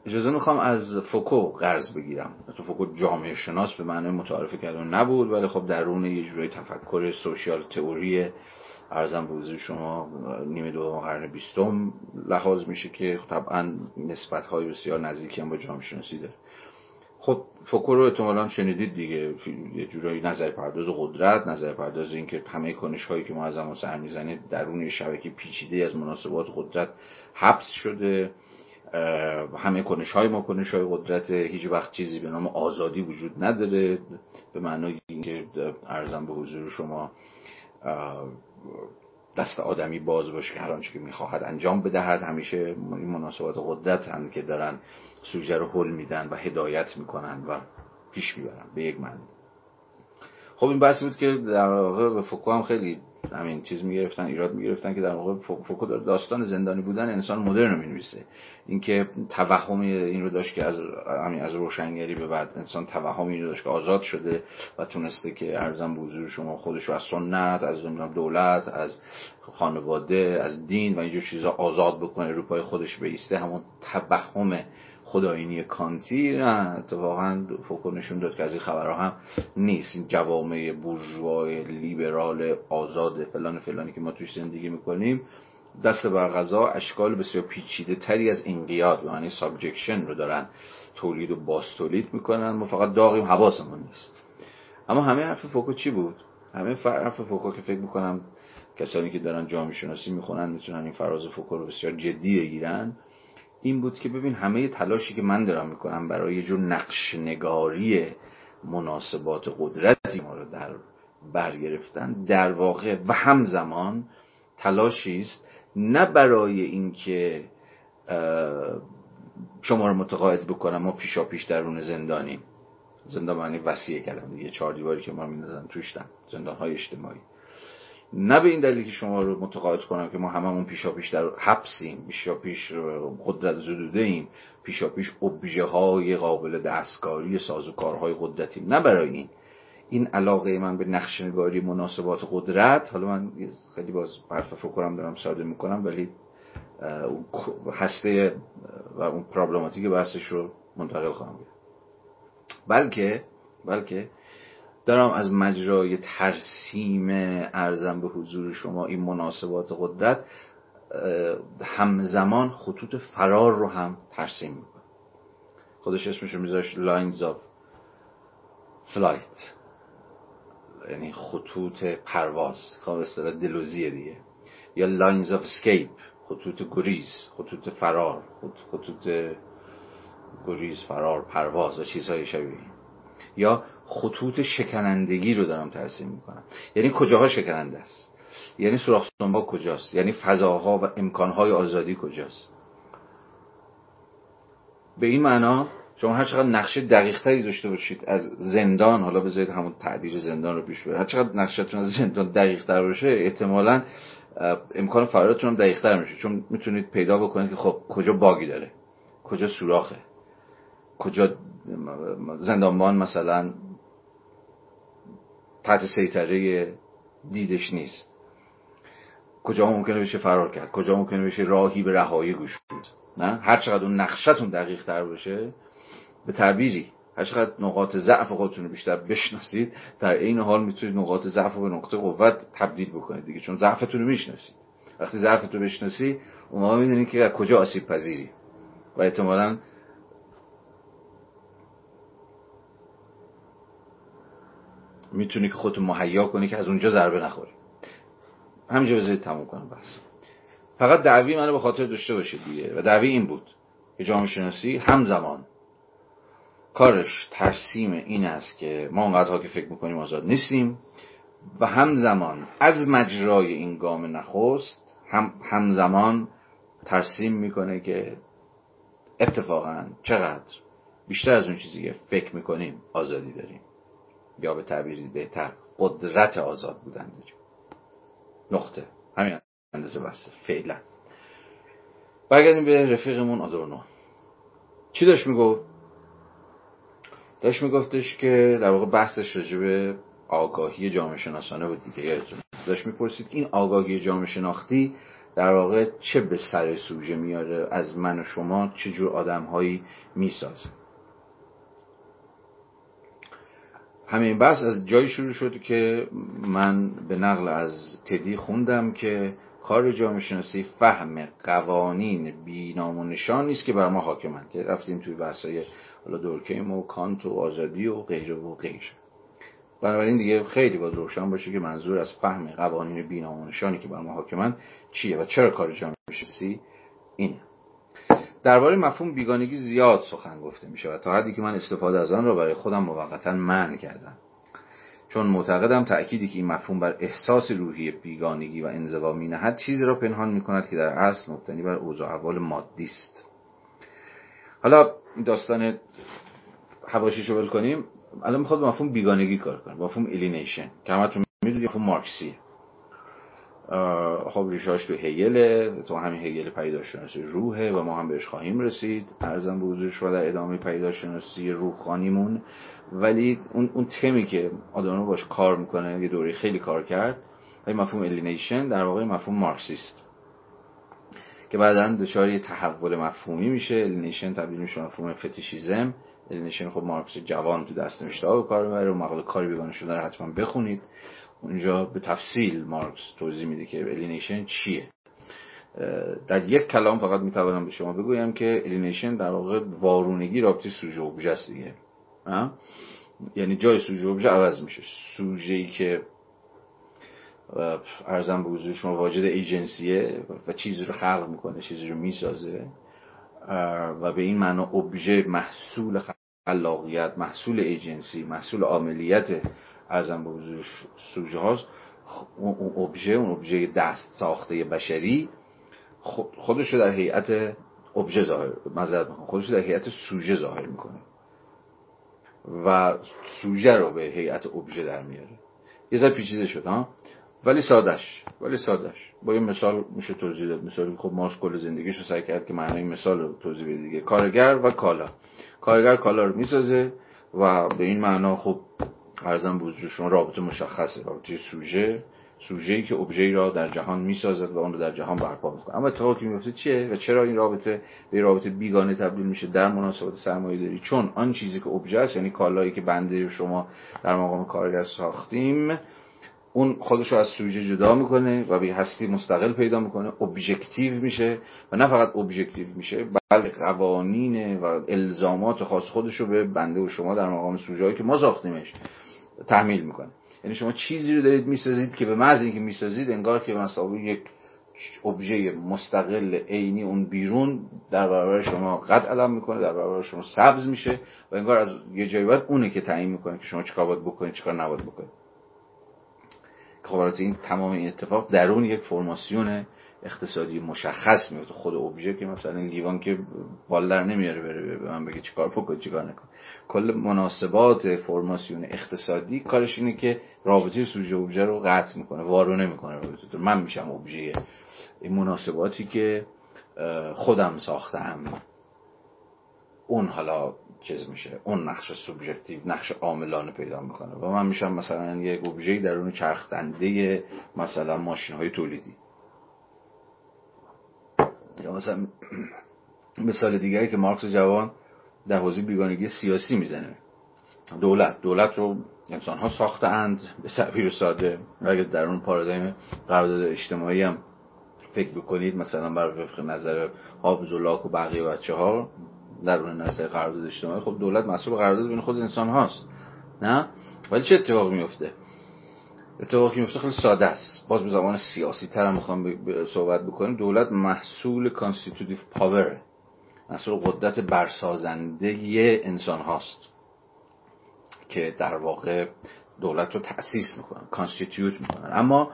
اجازه می‌خوام از فوکو قرض بگیرم. تو فوکو جامعه شناس به معنی متعارف کردن نبود ولی خب درون یه جوری تفکر سوشیال تئوری ارزم به شما نیمه دوم قرن بیستم لحاظ میشه که طبعا نسبت های بسیار نزدیکی هم با جامعه شناسی داره. خب فوکو رو احتمالا شنیدید دیگه. یه جورایی نظر پرداز قدرت نظر پرداز این که همه کنش هایی که ما از ما سر می‌زنه درون شبکه پیچیده از مناسبات قدرت حبس شده. همه کنش های ما کنش های قدرت هیچ وقت چیزی به نام آزادی وجود نداره. به معنای اینکه ارزم به حضور شما دست آدمی باز باشه که هر آنچه که می‌خواهد انجام بدهد. همیشه این مناسبات قدرت هم که دارن سوژه رو حل میدن و هدایت می‌کنن و پیش می‌برن به یک معنی. خب این بحثی بود که در واقع فوکو هم خیلی همین چیز می‌گرفتن ایراد می‌گرفتن که در واقع فوکو داستان زندانی بودن انسان مدرن رو می‌نویسه. اینکه توهم این رو داشت که از همین از روشنگری به بعد انسان توهم این رو داشت که آزاد شده و تونسته که ارزم به حضور شما خودش رو از سنت از دولت از خانواده از دین و اینجور چیزا آزاد بکنه رو پای خودش بیسته. همون توهم خودآیینی کانتی نه اتفاقا فوکو نشون داد که از این خبرها هم نیست. این جوامع بورژوای لیبرال آزاد فلان فلانی که ما توش زندگی می‌کنیم دست بر قضا اشکال بسیار پیچیده تری از انقیاد یعنی subjection رو دارن تولید و باز تولید می‌کنن. ما فقط داغیم حواسمون نیست. اما همه حرف فوکو چی بود؟ همه حرف فوکو که فکر می‌کنم کسانی که دارن جامعه شناسی می‌خونن می‌تونن این فراز فوکو رو بسیار جدی بگیرن. این بود که ببین همه تلاشی که من دارم می‌کنم برای یه جور نقش نگاری مناسبات قدرتی ما رو در برگرفتن در واقع و همزمان تلاشی است نه برای اینکه شما رو متقاعد بکنم ما پیشا پیش درون زندانیم. زندان معنی وسیع کردم دیگه. چهار دیواری که ما میندازن توشتم زندان های اجتماعی. نه به این دلیل که شما رو متقاعد کنم که ما هممون پیشا پیش در حبسیم پیشا پیش قدرت زدوده ایم. پیشا پیش ابژه های قابل دستکاری سازوکارهای قدرتیم. نه برای این. این علاقه من به نقش نگاری مناسبات قدرت حالا من خیلی باز حرف فکرم دارم ساده می‌کنم ولی هسته و اون پرابلماتیک بحثش رو منتقل خواهم کرد. بلکه بلکه دارم از مجرای ترسیم ارزم به حضور شما این مناسبات قدرت همزمان خطوط فرار رو هم ترسیم می‌کنم. خودش اسمش رو میذاش lines of flight. یعنی خطوط پرواز. خب اصطلاح دلوزیه دیگه. یا lines of escape. خطوط گریز خطوط فرار خطوط گریز فرار پرواز و چیزهای شبیه یا خطوط شکنندگی رو دارم ترسیم می‌کنم. یعنی کجاها شکننده است؟ یعنی سوراخ کجاست؟ یعنی فضاها و امکانهای آزادی کجاست؟ به این معنا شما هر چقدر نقشه دقیق تری داشته باشید از زندان حالا بذارید همون تعبیر زندان رو پیش برید هر چقدر نقشتون از زندان دقیق تر باشه احتمالا امکان فرارتون هم دقیق تر میشه. چون می‌تونید پیدا بکنید که خب کجا باگی داره کجا سوراخه کجا زندانبان مثلا تحت سیطره دیدش نیست. کجا ممکنه بشه فرار کرد کجا ممکنه بشه راهی به رهایی گوش بود نه؟ هر چقدر اون نقشتون دقیق تر باشه به تعبیری. هر چقدر نقاط ضعف خودتون رو بیشتر بشناسید در این حال می‌تونید نقاط ضعف رو به نقطه قوت تبدیل بکنید دیگه چون ضعفتون رو می‌شناسید. وقتی ضعفتون رو بشناسی اون می‌دونید که کجا آسیب پذیری. و احتمالاً می‌تونی که خودتو مهیا کنی که از اونجا ضربه نخوری. همینجا بذارید تموم کنم بس فقط دعوی منو به خاطر داشته باشید دیگه. و دعوی این بود که جامعه شناسی همزمان کارش ترسیم این است که ما اونقدرها که فکر می‌کنیم آزاد نیستیم و همزمان از مجرای این گام نخست هم همزمان ترسیم می‌کنه که اتفاقا چقدر بیشتر از اون چیزی که فکر می‌کنیم آزادی داریم. یا به تعبیری بهتر قدرت آزاد بودن داریم نقطه. همین اندازه بسته. فعلا. برگردیم به رفیقمون آدورنو. چی داشت می‌گفت؟ داشت میگفتش که در واقع بحثش راجع به آگاهی جامعه شناسانه بود دیگه. داشت می‌پرسید این آگاهی جامعه شناختی در واقع چه به سر سوژه میاره؟ از من و شما چه جور آدمهایی می‌سازه؟ همین بحث از جایی شروع شد که من به نقل از تدی خوندم که کار جامعه شناسی فهم قوانین بینام و نشان نیست که بر ما حاکمند. که رفتیم توی بحثای حالا دورکیم و کانت و آزادی و غیره و غیره. بنابراین دیگه خیلی باید روشن باشه که منظور از فهم قوانین بینام و نشانی که بر ما حاکمند چیه و چرا کار جامعه شناسی اینه. درباره مفهوم بیگانگی زیاد سخن گفته میشه و تا حدی که من استفاده از آن را برای خودم موقتا منع کردم. چون معتقدم تأکیدی که این مفهوم بر احساس روحی بیگانگی و انزوا نهد چیزی را پنهان می کند که در اصل مبتنی بر اوضاع احوال مادی است. حالا داستان حواشیشو ول کنیم. الان می‌خواد مفهوم بیگانگی کار کنه مفهوم الینیشن که همتون می‌دونید مفهوم مارکسیه. خب ریشاش تو هیله تو همین هیل پیداشناسی روحه و ما هم بهش خواهیم رسید. ارزم به حضورش و در ادامه پیداشناسی روحانیمون. ولی اون, اون تمی که آدورنو باش کار می‌کنه یه دوره خیلی کار کرد این مفهوم alienation در واقع مفهوم مارکسیسته. که بعدا دچار یه تحول مفهومی میشه. alienation تبدیل میشه مفهوم fetishism. alienation خب مارکس جوان تو دست نوشته کار می‌بره و مقاله کاری بیگانه شده حتما بخونید. اونجا به تفصیل مارکس توضیح میده که alienation چیه. در یک کلام فقط می‌توانم به شما بگویم که alienation در واقع وارونگی رابطه سوژه اوبژه است دیگه. یعنی جای سوژه اوبژه عوض میشه. سوژه ای که ارزم به حضور شما واجد ایجنسیه و چیزی رو خلق می‌کنه چیزی رو می‌سازه و به این معنا ابژه محصول خلاقیت محصول ایجنسی محصول عاملیت ارزم به حضور سوژه هاست اون ابژه اون ابژه دست ساخته بشری خودش رو در هیئت ابژه ظاهر معذرت خودش رو در هیئت سوژه ظاهر می‌کنه. و سوژه رو به هیئت ابژه در میاره. یه ذره پیچیده شد ها؟ ولی سادش ولی سادش با یه مثال میشه توضیح داد. مثالی خب ماش کل زندگیش رو سعی کرد که معنای مثال رو توضیح بده دیگه. کارگر و کالا. کارگر کالا رو می‌سازه و به این معنا خب ارزم بزرگ شما رابطه مشخصه رابطه سوژه سوژه‌ای که ابژه‌ای را در جهان می‌سازد و اون رو در جهان برپا می‌کنه. اما اتفاقی که میفته چیه و چرا این رابطه به رابطه بیگانه تبدیل میشه در مناسبات سرمایه داری؟ چون آن چیزی که ابژه است یعنی کالایی که بنده شما در مقام کارگر ساختیم اون خودش رو از سوژه جدا می‌کنه و به هستی مستقل پیدا می‌کنه ابژکتیو میشه و نه فقط ابژکتیو میشه بلکه قوانین و الزامات خاص خودش رو به بنده و شما در مقام سوژه که ما ساختیمش تحمیل می‌کنه. یعنی شما چیزی رو دارید می‌سازید که به محض اینکه می‌سازید انگار که مثلا یک ابژه مستقل عینی اون بیرون در برابر شما قد علم می‌کنه در برابر شما سبز میشه و انگار از یه جایی باید اونه که تعیین می‌کنه که شما چیکار باید بکنید چیکار نباید بکنید. خب این تمام این اتفاق درون یک فرماسیون اقتصادی مشخص میفته. خود ابژه که مثلا لیوان که بال در نمیاره بره به من بگه چیکار بکن چیکار نکن کل مناسبات فرماسیون اقتصادی کارش اینه که رابطه سوژه ابژه رو قطع می‌کنه وارونه می‌کنه. رابطه من میشم ابژه این مناسباتی که خودم ساختم. اون حالا چیز میشه. اون نقش سوبژکتیو نقش عاملانه پیدا می‌کنه. و من میشم مثلا یک ابژه درون چرخ دنده مثلا ماشین های تولیدی. یا مثلا مثال دیگری که مارکس جوان در حوزه بیگانگی سیاسی می‌زنه. دولت. دولت رو انسان ها ساخته اند به سبیر ساده. اگر در اون پارادایم قرارداد اجتماعی هم فکر بکنید مثلا بر وفق نظر هابز و لاک و بقیه بچه ها در اون نظر قرارداد اجتماعی خب دولت مسئول قرارداد بین خود انسان هاست نه؟ ولی چه اتفاقی میفته اتفاقی میفته خیلی ساده است. باز به زمان سیاسی تر می‌خوام صحبت بکنیم. دولت محصول constitutive power محصول قدرت برسازنده انسان هاست که در واقع دولت رو تأسیس می‌کنن کانستیتیوت می‌کنن اما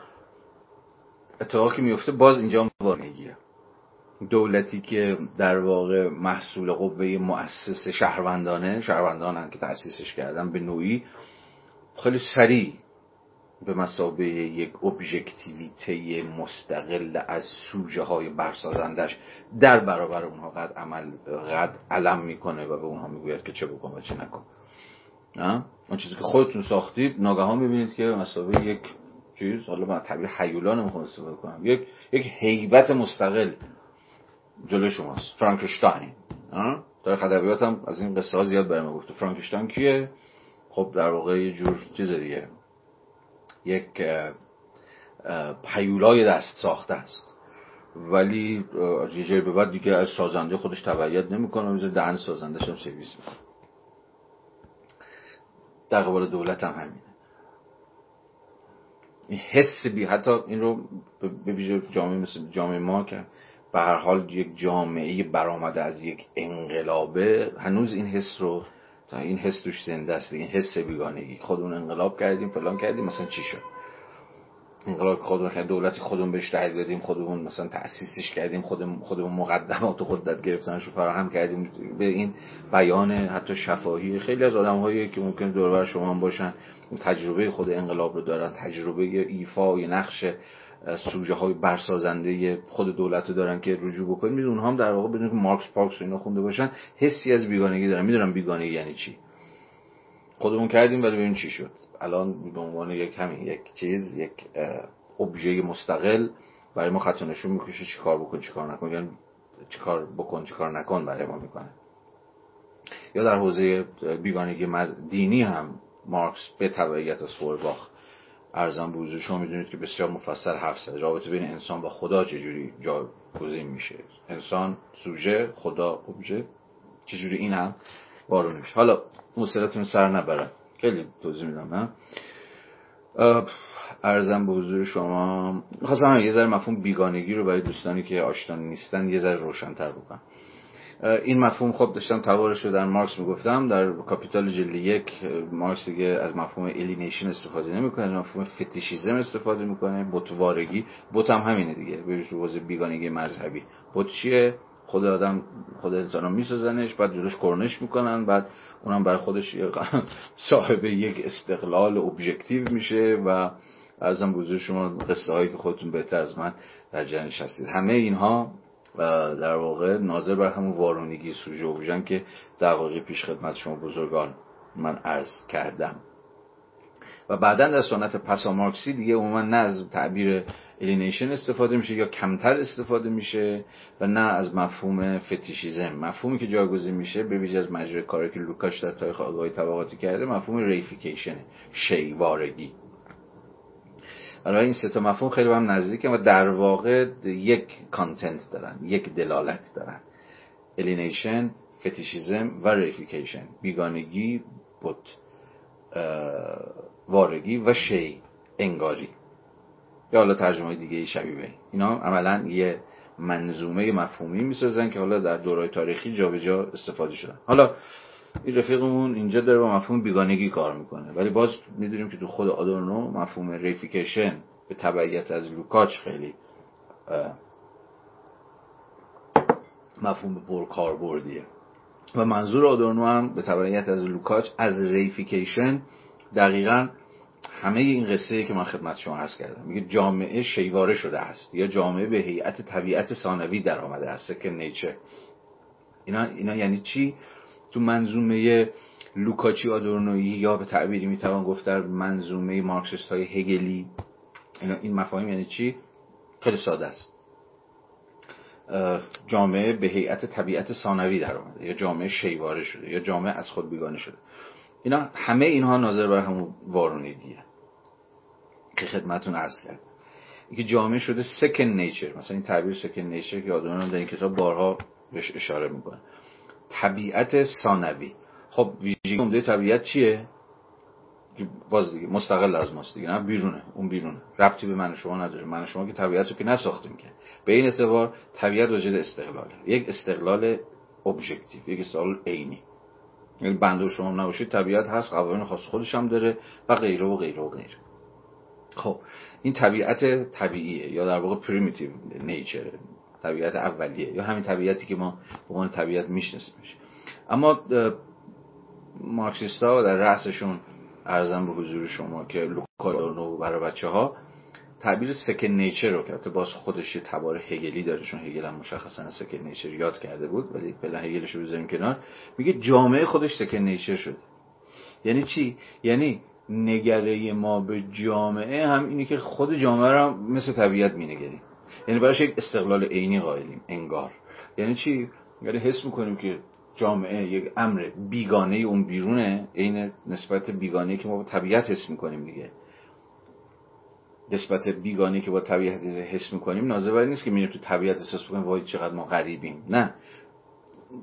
اتفاقی میفته باز اینجا می‌گیره دولتی که در واقع محصول قوه مؤسس شهروندانه شهروندانن که تأسیسش کردن به نوعی خیلی سریع به مسابه یک ابژکتیویته مستقل از سوژه های برسازندش در برابر اونها قد عمل قد علم می‌کنه و به اونها می‌گوید که چه بکن و چه نکن. اون چیزی که خودتون ساختید ناگهان می‌بینید که مسابه یک چیز حالا من تعبیر حیولا نمی‌خوام استفاده کنم یک یک حیبت مستقل جلو شماست. فرانکشتاین. در خدبیات هم از این قصه ها زیاد برای گفته. فرانکشتاین کیه؟ خب در واقع یه جور چیز دیگه. یک پیولای دست ساخته است. ولی از یه به بعد دیگه از سازنده خودش تبعیت نمی‌کنه و دهن سازندش هم سرویس می‌کنه. در قبال دولت هم همینه. این حس بی حتی این رو به ویژه جامعه مثل جامعه ما که به هر حال یک جامعه برآمده از یک انقلابه هنوز این حس رو این حس توش زنده است این حس بیگانگی. خودمون انقلاب کردیم فلان کردیم مثلا چی شد؟ انقلاب خودمون کردیم دولتی خودمون بهش رأی دادیم خودمون مثلا تأسیسش کردیم خودمون خودمون مقدمات و قدرت گرفتنش رو فراهم کردیم. به این بیان حتی شفاهی خیلی از آدم‌هایی که ممکن دور شما هم باشن تجربه خود انقلاب رو دارن تجربه ایفای نقش سوژه های برسازنده خود دولت رو دارن که رجوع بکنید میدون هم در واقع بدون که مارکس پارکس و اینا خونده باشن حسی از بیگانگی دارن. می‌دونم بیگانگی یعنی چی؟ خودمون کردیم ولی ببین چی شد. الان به عنوان یک همین یک چیز یک ابژه مستقل برای ما خط نشون می‌کشه چیکار بکن چیکار نکن. یعنی چیکار بکن چیکار نکن برای ما می‌کنه. یا در حوزه بیگانگی دینی هم مارکس به تبعیت از فورباخ ارزان بوزو شما می‌دونید که بسیار مفصل حرف زده رابطه بین انسان با خدا چجوری جایگزین میشه؟ انسان سوژه خدا ابژه. چجوری این هم بارون میشه؟ حالا موسیقیتون سر نبرم خیلی توضیح میدم نه ارزم به حضور شما. خواستم یه ذره مفهوم بیگانگی رو برای دوستانی که آشنا نیستن یه ذره روشنتر بکنم این مفهوم خب داشتم توارش رو در مارکس می‌گفتم. در کاپیتال جلد یک مارکس دیگه از مفهوم الینیشن استفاده نمی‌کنه از مفهوم فتیشیزم استفاده می‌کنه. بتوارگی بت هم همینه دیگه به روز بیگانگی مذهبی. بت چیه؟ خود آدم خود انسان میسازنش بعد جلوش کرنش می‌کنن بعد اونم بر خودش صاحب یک استقلال ابژکتیو میشه و ارزم بزرگ شما قصه هایی که خودتون بهتر از من در جنش هستید. همه اینها در واقع ناظر بر همون وارونگی سوژه اوبژن که دقایقی پیش خدمت شما بزرگان من عرض کردم. و بعدا در سنت پسا مارکسی دیگه عموما نه از تعبیر alienation استفاده میشه یا کمتر استفاده میشه و نه از مفهوم fetishism مفهومی که جایگزین میشه به ویژه از مجرای کاری که لوکاچ در تاریخ آگاهی طبقاتی کرده مفهوم reification شی‌وارگی. برای این سه تا مفهوم خیلی به هم نزدیکه و در واقع یک content دارن یک دلالت دارن. alienation fetishism و reification بیگانگی بت وارگی و شی انگاری. یا حالا ترجمه دیگه شبیه به اینا عملا یه منظومه مفهومی می‌سازن که حالا در دورای تاریخی جابجا جا استفاده شدن. حالا این رفیقمون اینجا داره با مفهوم بیگانگی کار می‌کنه. ولی باز می‌دونیم که تو خود آدورنو مفهوم reification به تبعیت از لوکاچ خیلی مفهوم پر کاربردیه و منظور آدورنو هم به تبعیت از لوکاچ از reification دقیقا همه این قصه که من خدمت شما عرض کردم. میگه جامعه شی‌واره شده است یا جامعه به هیئت طبیعت ثانوی در آمده است second nature اینا, اینا یعنی چی؟ تو منظومه لوکاچی آدورنویی یا به تعبیری می‌توان گفت در منظومه مارکسیست های هگلی این مفاهیم یعنی چی؟ خیلی ساده است. جامعه به هیئت طبیعت ثانوی در آمده یا جامعه شیواره شده یا جامعه از خود بیگانه شده. اینا همه اینها ناظر بر همون وارونگیه که خدمتون عرض کرد که جامعه شده سکن نیچر مثلا این تعبیر سکن نیچر که آدم در این کتاب بارها بهش اشاره می‌کنه. طبیعت ثانوی. خب ویژگی عمده طبیعت چیه؟ باز دیگه مستقل از ماست دیگه نه؟ بیرونه اون بیرونه. ربطی به من شما نداره. من شما که طبیعت رو که نساختیم که. به این اعتبار طبیعت واجد استقلاله. یک استقلال objective یک استقلال عینی. یعنی بنده شما نباشید طبیعت هست قوانین خاص خودش هم داره و غیره و غیره و غیره. خب این طبیعت طبیعیه یا در واقع primitive nature طبیعت اولیه یا همین طبیعتی که ما به عنوان طبیعت میشناسیمش. اما مارکسیستا در رأسشون عرضم به حضور شما که لوکاچ آدورنو برای بچه ها تعبیر سکن نیچر رو که باز خودش تبار هگلی داره چون هگل هم مشخصا سکن نیچر یاد کرده بود ولی فعلا هگلش رو بذاریم کنار. میگه جامعه خودش سکن نیچر شده. یعنی چی؟ یعنی نگره ما به جامعه هم اینه که خود جامعه رو مثل طبیعت مینگریم. یعنی براش یک استقلال عینی قائلیم انگار. یعنی چی؟ یعنی حس می‌کنیم که جامعه یک امر بیگانه اون بیرونه عین نسبت بیگانه که ما با طبیعت حس می‌کنیم دیگه. نسبت بیگانه که با طبیعت حس می‌کنیم ناظر نیست که میریم تو طبیعت احساس بکنیم وای چقدر ما غریبیم. نه.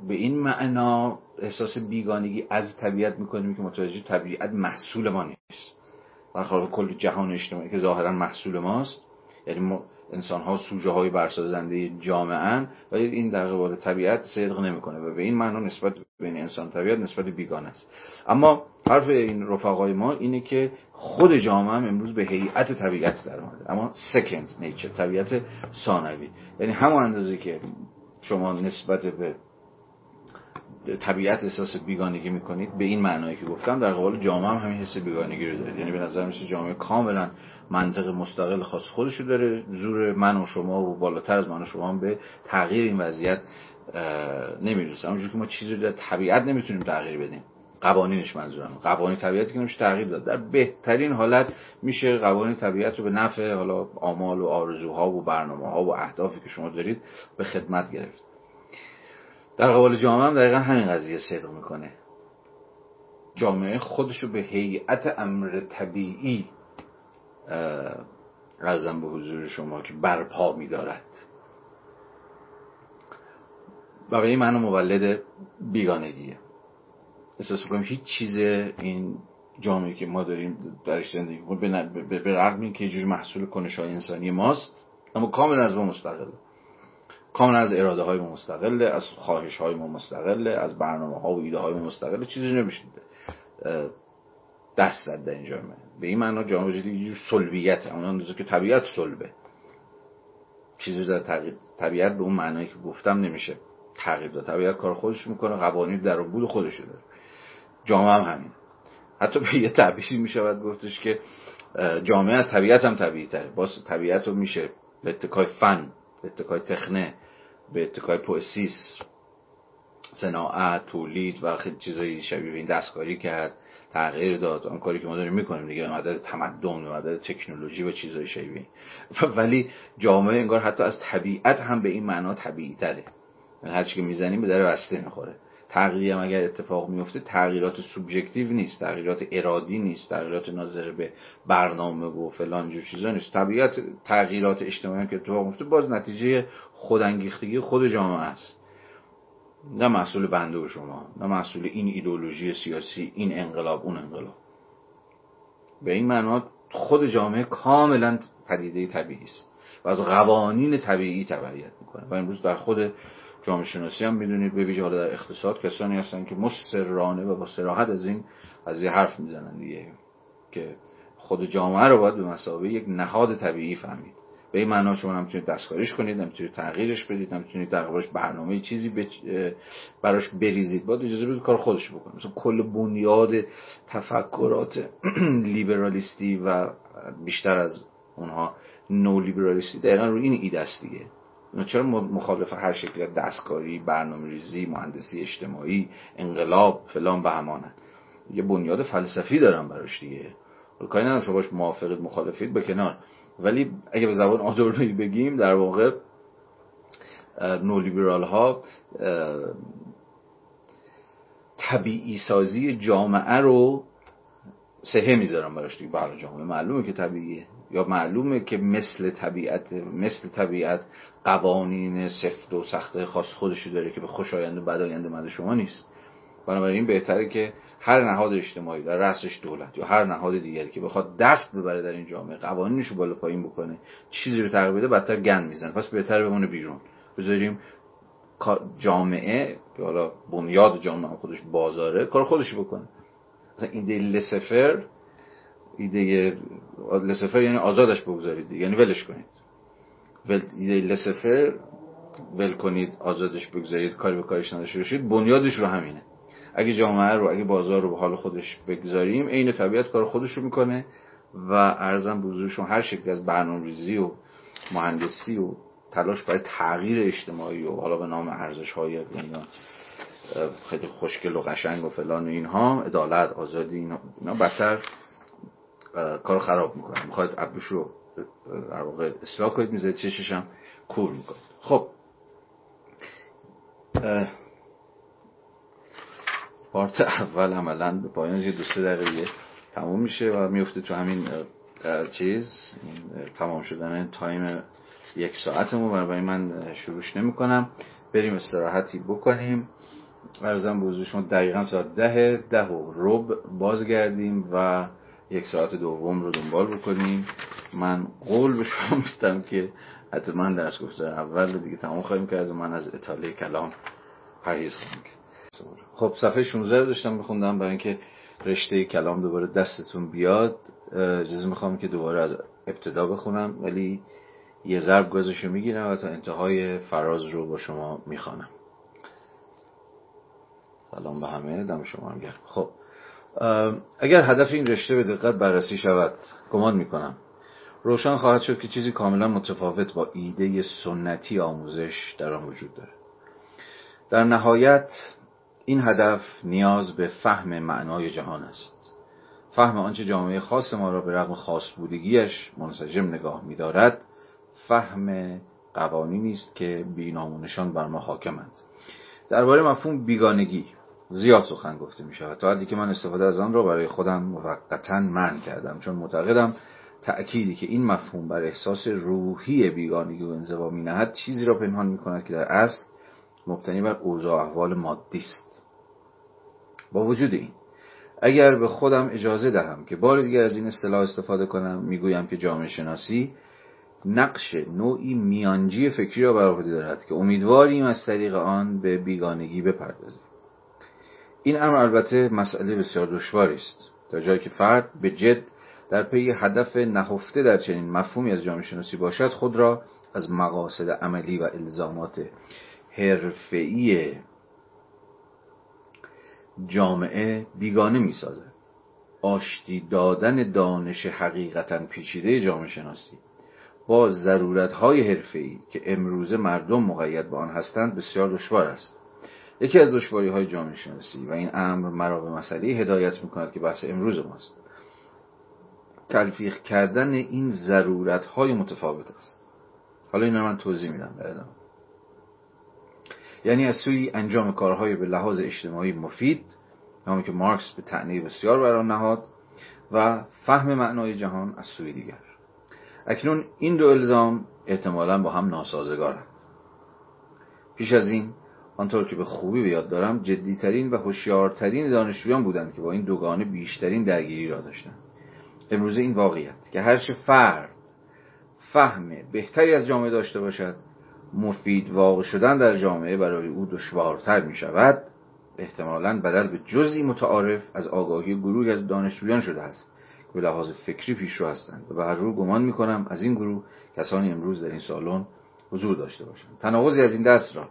به این معنا احساس بیگانگی از طبیعت می‌کنیم که متوجه طبیعت محصول ما نیست. برخلاف کل جهان اجتماعی که ظاهرا محصول ماست. یعنی ما انسان ها سوژه های برسازنده جامعه ولی این در قبال طبیعت صدق نمی‌کنه و به این معنا نسبت بین انسان طبیعت نسبت بیگانه است. اما حرف این رفقای ما اینه که خود جامعه هم امروز به هیئت طبیعت در اومده. اما سکند نیچر طبیعت ثانوی. یعنی همون اندازه که شما نسبت به طبیعت احساس بیگانگی می‌کنید به این معنایی که گفتم در قبال جامعه هم همین حس بیگانگی رو دارید. یعنی به نظر میشه جامعه کاملا منطق مستقل خاص خودشو داره. زور من و شما و بالاتر از من و شما به تغییر این وضعیت نمی‌رسه. همونجور که ما چیزی در طبیعت نمی‌تونیم تغییر بدیم. قوانینش منظورم. قوانین طبیعتی که نمیشه تغییر داد. در بهترین حالت میشه قوانین طبیعت رو به نفع حالا آمال و آرزوها و برنامه ها و اهدافی که شما دارید به خدمت گرفت. در قبال جامعه هم دقیقا همین قضیه صدق می‌کنه. جامعه خودشو به هیئت امر طبیعی رزم به حضور شما که برپا میدارد. و به این معنی مولد بیگانگیه. احساس می‌کنیم هیچ چیز این جامعه که ما داریم درش زندگی کنیم به رغم اینکه یه جوری محصول کنش های انسانی ماست اما کامل از ما مستقله. کاملا از اراده های ما مستقله از خواهش های ما مستقله از برنامه ها و ایده های ما مستقله. چیزی نمیشه دست زد در این به این معنا جامعه جدید یه سلبیت اون اندازه که طبیعت سلبه. چیزی در طبیعت به اون معنایی که گفتم نمیشه. تغییر داد. طبیعت کار خودش می‌کنه قوانین در بود خودش داره. جامعه هم همین حتی به یه تعبیری می‌شود گفتش که جامعه از طبیعت هم طبیعی تره باز طبیعت رو میشه به اتکای فن به اتکای تخنه به اتکای پوسیس صناعت تولید و خیلی چیزایی شبیه این دستکاری کرد. تغییر داد. آن کاری که ما داریم می‌کنیم دیگه مدد تمدن مدد تکنولوژی و چیزای شبیه. ولی جامعه انگار حتی از طبیعت هم به این معنا طبیعی تره یعنی هر چی که می‌زنیم به در بسته می‌خوره. تغییری هم اگر اتفاق میفته تغییرات سوبژکتیو نیست تغییرات ارادی نیست تغییرات ناظر به برنامه و فلان جور چیزا نیست. طبیعت تغییرات اجتماعی که اتفاق میفته باز نتیجه خودانگیختگی خود جامعه است. نه مسئول بنده و شما نه مسئول این ایدولوژی سیاسی این انقلاب اون انقلاب. به این معنا خود جامعه کاملا پدیده طبیعی است و از قوانین طبیعی تبعیت می‌کنه. و امروز در خود جامعه شناسی هم می‌دونید به ویژه در اقتصاد کسانی هستن که مسترانه و با سراحت از این از این حرف می‌زنن دیگه که خود جامعه رو باید به مسابقه یک نهاد طبیعی فهمید. به این معنا شما نمی‌تونید دستکاریش کنید نمی‌تونید تغییرش بدید نمی‌تونید در قبالش برنامه چیزی براش بریزید. باید اجازه بدید کار خودش بکنه. مثلا کل بنیاد تفکرات لیبرالیستی و بیشتر از اونها نو لیبرالیستی دقیقا رو این ایده است دیگه. چرا مخالف هر شکل دستکاری برنامه ریزی مهندسی اجتماعی انقلاب فلان به همانن یه بنیاد فلسفی دارم براش دیگه. کاری ندارم شما باش موافقید مخالفید به کنار. ولی اگه به زبان آدورنوی بگیم در واقع نولیبرال ها طبیعی سازی جامعه رو سهه می‌ذارم براش دیگه. برای جامعه معلومه که طبیعیه. یا معلومه که مثل طبیعت مثل طبیعت قوانین سفت و سخته خاص خودشو داره که به خوشایند و بدایند مد شما نیست. بنابراین بهتره که هر نهاد اجتماعی در رأسش دولت یا هر نهاد دیگری که بخواد دست ببره در این جامعه قوانینش رو بالا پایین بکنه چیزی رو تغییر بده بدتر گند می‌زنه. پس بهتر بمونه بیرون. بذاریم جامعه که حالا بنیاد جامعه خودش بازاره کار خودش بکنه. مثلا ایده لسفر ایده لسفر یعنی آزادش بگذارید یعنی ولش کنید. ول ایده لسفر ول کنید آزادش بگذارید کاری به کارش نداشته باشید. بنیادش رو همینه. اگه جامعه رو اگه بازار رو به حال خودش بگذاریم عین طبیعت کار خودش رو می‌کنه و ارزم بزرگشون هر شکل از برنامه‌ریزی و مهندسی و تلاش برای تغییر اجتماعی و حالا به نام ارزش های خیلی خوشگل و قشنگ و فلان و اینها عدالت آزادی اینا, اینا بدتر کار خراب می‌کنه. می‌خواید ابروش رو در واقع اصلاح کنید میزه چشش هم کور می‌کنید خب. پارت اول عملا به پایان یه دو سه دقیقه تموم میشه و میفته تو همین چیز. تمام شدن تایم یک ساعتمون برای من شروعش نمی کنم بریم استراحتی بکنیم. ارزم به شما دقیقا ساعت ده ده و رب بازگردیم و یک ساعت دوم رو دنبال بکنیم. من قول به شما میدم که حتما درس گفتار اول دیگه تمام خواهیم کرد و من از اطاله کلام پرهیز خواهم کرد. خب صفحه 16 رو داشتم میخوندم برای اینکه رشته کلام دوباره دستتون بیاد. اجازه می‌خوام که دوباره از ابتدا بخونم ولی یه ضرب گذاشو می‌گیرم و تا انتهای فراز رو با شما می‌خوانم. سلام به همه دم شما هم گرم. خب اگر هدف این رشته به دقت بررسی شود گمان می‌کنم. روشن خواهد شد که چیزی کاملا متفاوت با ایده سنتی آموزش در آن وجود دارد. در نهایت این هدف نیاز به فهم معنای جهان است. فهم آنچه جامعه خاص ما را به رغم خاص بودگیش منسجم نگاه می‌دارد فهم قوانینی است که بینامونشان بر ما حاکمند. درباره مفهوم بیگانگی زیاد سخن گفته می شود تا حدی که من استفاده از آن را برای خودم موقتا منع کردم چون معتقدم تأکیدی که این مفهوم بر احساس روحی بیگانگی و انزوا می نهد چیزی را پنهان می کند که در اصل مبتنی بر اوضاع احوال مادی است. با وجود این اگر به خودم اجازه دهم که بار دیگر از این اصطلاح استفاده کنم می‌گویم که جامعه شناسی نقش نوعی میانجی فکری را بر عهده دارد که امیدواریم از طریق آن به بیگانگی بپردازیم. این امر البته مسئله بسیار دشواری است تا جایی که فرد به جد در پی هدف نهفته در چنین مفهومی از جامعه شناسی باشد خود را از مقاصد عملی و الزامات حرفه‌ای جامعه بیگانه می سازد آشتی دادن دانش حقیقتا پیچیده جامعه شناسی با ضرورت های حرفه‌ای که امروزه مردم مقید به آن هستند بسیار دشوار است. یکی از دشواری های جامعه شناسی و این امر مرا به مسئله هدایت می کند که بحث امروز ماست. تلفیق کردن این ضرورت های متفاوت است. حالا این من توضیح میدم. بعدا یعنی از سوی انجام کارهای به لحاظ اجتماعی مفید نامی که مارکس به تعنی بسیار بر نهاد و فهم معنای جهان از سوی دیگر. اکنون این دو الزام احتمالا با هم ناسازگارند. پیش از این آنطور که به خوبی به یاد دارم جدیترین و هوشیارترین دانشجویان بودند که با این دوگانه بیشترین درگیری را داشتند. امروزه این واقعیت که هرچه فرد فهم بهتری از جامعه داشته باشد مفید واقع شدن در جامعه برای او دشوارتر می شود احتمالا بدل به جزی متعارف از آگاهی گروهی از دانشجویان شده است که به لحاظ فکری پیشرو هستند و به هر رو گمان می کنم از این گروه کسانی امروز در این سالن حضور داشته باشند. تناقضی از این دست را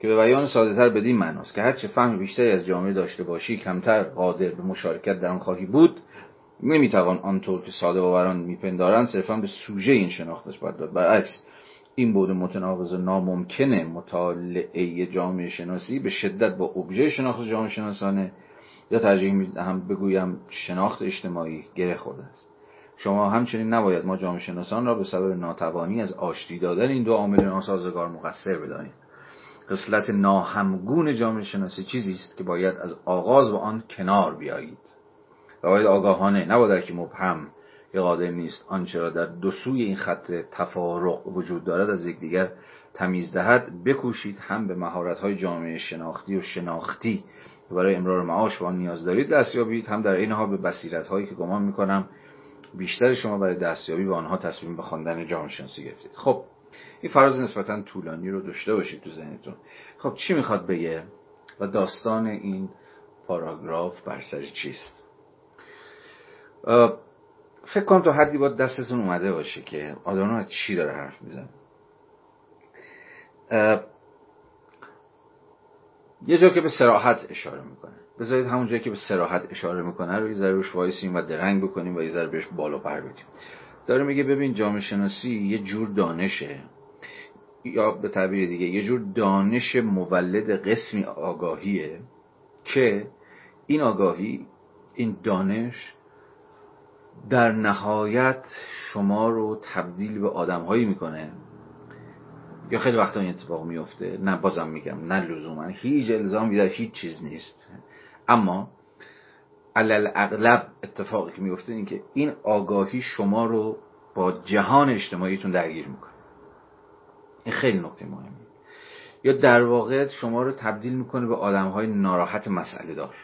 که به بیان ساده تر بدین معناست که هرچه فهم بیشتری از جامعه داشته باشی کمتر قادر به مشارکت در آن خواهی بود نمی‌توان آنطور که ساده باوران میپندارند صرفا به سوژه این شناخت نسبت داد برعکس این بود متناقض ناممکنه مطالعه جامعه شناسی به شدت با ابژه شناخت جامعه شناسانه یا ترجیح هم بگویم شناخت اجتماعی گره خورده است. شما همچنین نباید ما جامعه شناسان را به سبب ناتوانی از آشتی دادن این دو عامل ناسازگار مقصر بدانید. قسلت ناهمگون جامعه شناسی چیزی است که باید از آغاز با آن کنار بیایید. و باید آگاهانه نباید که مبهم قادر نیست. آنچه را در دو سوی این خط تفارق وجود دارد از یکدیگر تمیز دهد. بکوشید هم به های جامعه شناختی و شناختی. برای امرار معاش و آن نیاز دارید دستیابید. هم در این حال به بصیرت هایی که گمان می‌کنم بیشتر شما برای دستیابی به آنها تصمیم به خواندن جامعه شناسی گرفتید. خب این فراز نسبتا طولانی رو داشته باشید تو ذهنتون. خب چی می‌خواد بگه و داستان این پاراگراف بر سر چیست؟ فکر کنم تا حدی با دستتون اومده باشه که آدانو از چی داره حرف میزن یه جا که به سراحت اشاره می‌کنه. بذارید همون جایی که به سراحت اشاره می‌کنه رو یه ذره روش وایسیم و درنگ بکنیم و یه ذره بهش بالا پر بدیم. داره میگه ببین جامعه شناسی یه جور دانشه. یا به تعبیر دیگه یه جور دانش مولد قسمی آگاهیه که این آگاهی این دانش در نهایت شما رو تبدیل به آدمهایی می‌کنه. یا خیلی وقتا این اتفاق میفته نه بازم میگم نه لزوما. هیچ الزامی در هیچ چیز نیست. اما علل اغلب اتفاقی که میفته این که این آگاهی شما رو با جهان اجتماعیتون درگیر می‌کنه. این خیلی نکته مهمه یا در واقع شما رو تبدیل می‌کنه به آدم های ناراحت مسئله دار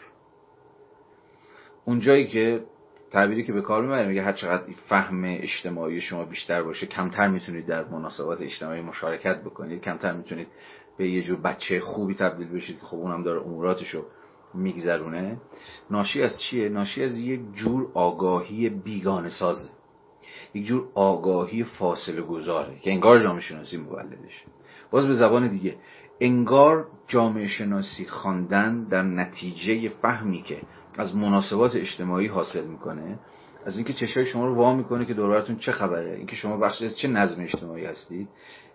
اونجایی که تعبیری که به کار می‌بریم میگه هر چقدر فهم اجتماعی شما بیشتر باشه کمتر می‌تونید در مناسبات اجتماعی مشارکت بکنید کمتر می‌تونید به یه جور بچه خوبی تبدیل بشید که خب اونم داره اموراتشو میگذرونه. ناشی از چیه؟ ناشی از یک جور آگاهی بیگانه سازه یک جور آگاهی فاصله گذاره که انگار جامعه شناسی مولدشه باز به زبان دیگه انگار جامعه شناسی خواندن در نتیجه فهمی که از مناسبات اجتماعی حاصل می‌کنه از اینکه چشای شما رو وا می‌کنه که دوربرتون چه خبره اینکه شما بخشی از چه نظم اجتماعی هستید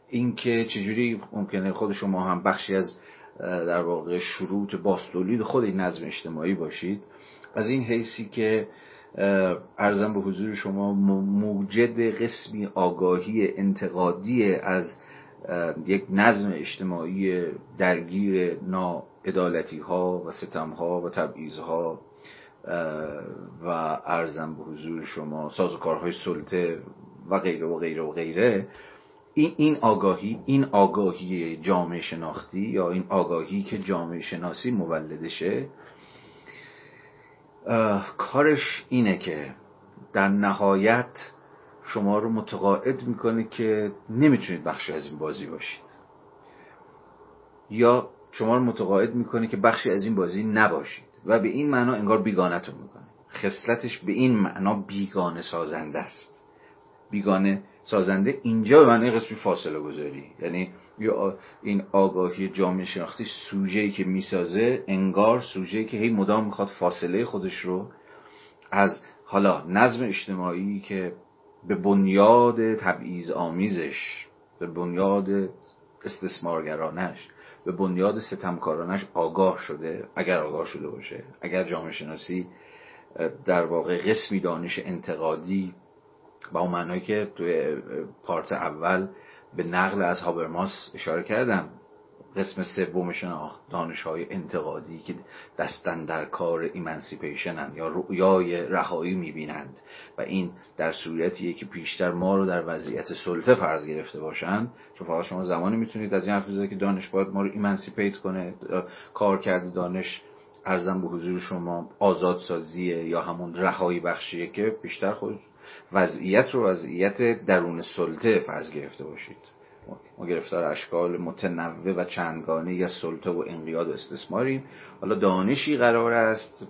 اینکه چجوری ممکنه خود شما هم بخشی از در واقع شروط باستولید خود این نظم اجتماعی باشید. از این حیثی که ارزم به حضور شما موجد قسمی آگاهی انتقادی از یک نظم اجتماعی درگیر ناعدالتی ها و ستم ها و تبعیض ها و ارزم به حضور شما سازوکارهای سلطه و غیره و غیره و غیره این این آگاهی این آگاهی جامعه شناختی یا این آگاهی که جامعه شناسی مولدشه کارش اینه که در نهایت شما رو متقاعد می‌کنه که نمی‌تونید بخشی از این بازی باشید. یا شما رو متقاعد می‌کنه که بخشی از این بازی نباشید. و به این معنا انگار بیگانتون می‌کنه. خصلتش به این معنا بیگانه سازنده است. بیگانه سازنده اینجا به معنی قسمی فاصله گذاری. یعنی این آگاهی جامعه شناختی سوژه‌ای که می‌سازه انگار سوژه‌ای که هی مدام می‌خواد فاصله خودش رو از حالا نظم اجتماعی که به بنیاد تبعیض آمیزش به بنیاد استثمارگرانش به بنیاد ستمکارانش آگاه شده اگر آگاه شده باشه اگر جامعه شناسی در واقع قسمی دانش انتقادی با اون معنایی که توی پارت اول به نقل از هابرماس اشاره کردم قسم سوم شناخت دانش های انتقادی که دست اندر کار emancipation ان یا رؤیای رهایی می‌بینند و این در صورتیه که پیشتر ما رو در وضعیت سلطه فرض گرفته باشند. چون فقط شما زمانی می‌تونید از این حرف که دانش باید ما رو emancipate کنه کارکرد دانش عرضم به حضور شما آزادسازیه یا همون رهایی بخشیه که بیشتر خود وضعیت رو وضعیت درون سلطه فرض گرفته باشید. ما گرفتار اشکال متنوع و چندگانه از سلطه و انقیاد و استثماریم. حالا دانشی قرار است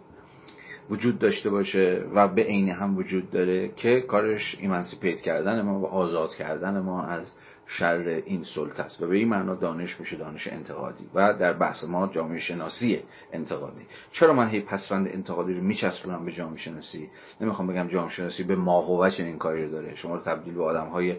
وجود داشته باشه و به عین هم وجود داره که کارش ایمانسیپیت کردن ما و آزاد کردن ما از شر این سلطه است. و به این معنا دانش میشه دانش انتقادی. و در بحث ما جامعه شناسی انتقادی. چرا من هی پسوند انتقادی رو میچسبونم به جامعه شناسی؟ نمی‌خوام بگم جامعه شناسی به ماهوت چنین کاری رو داره. شما رو تبدیل به آدم های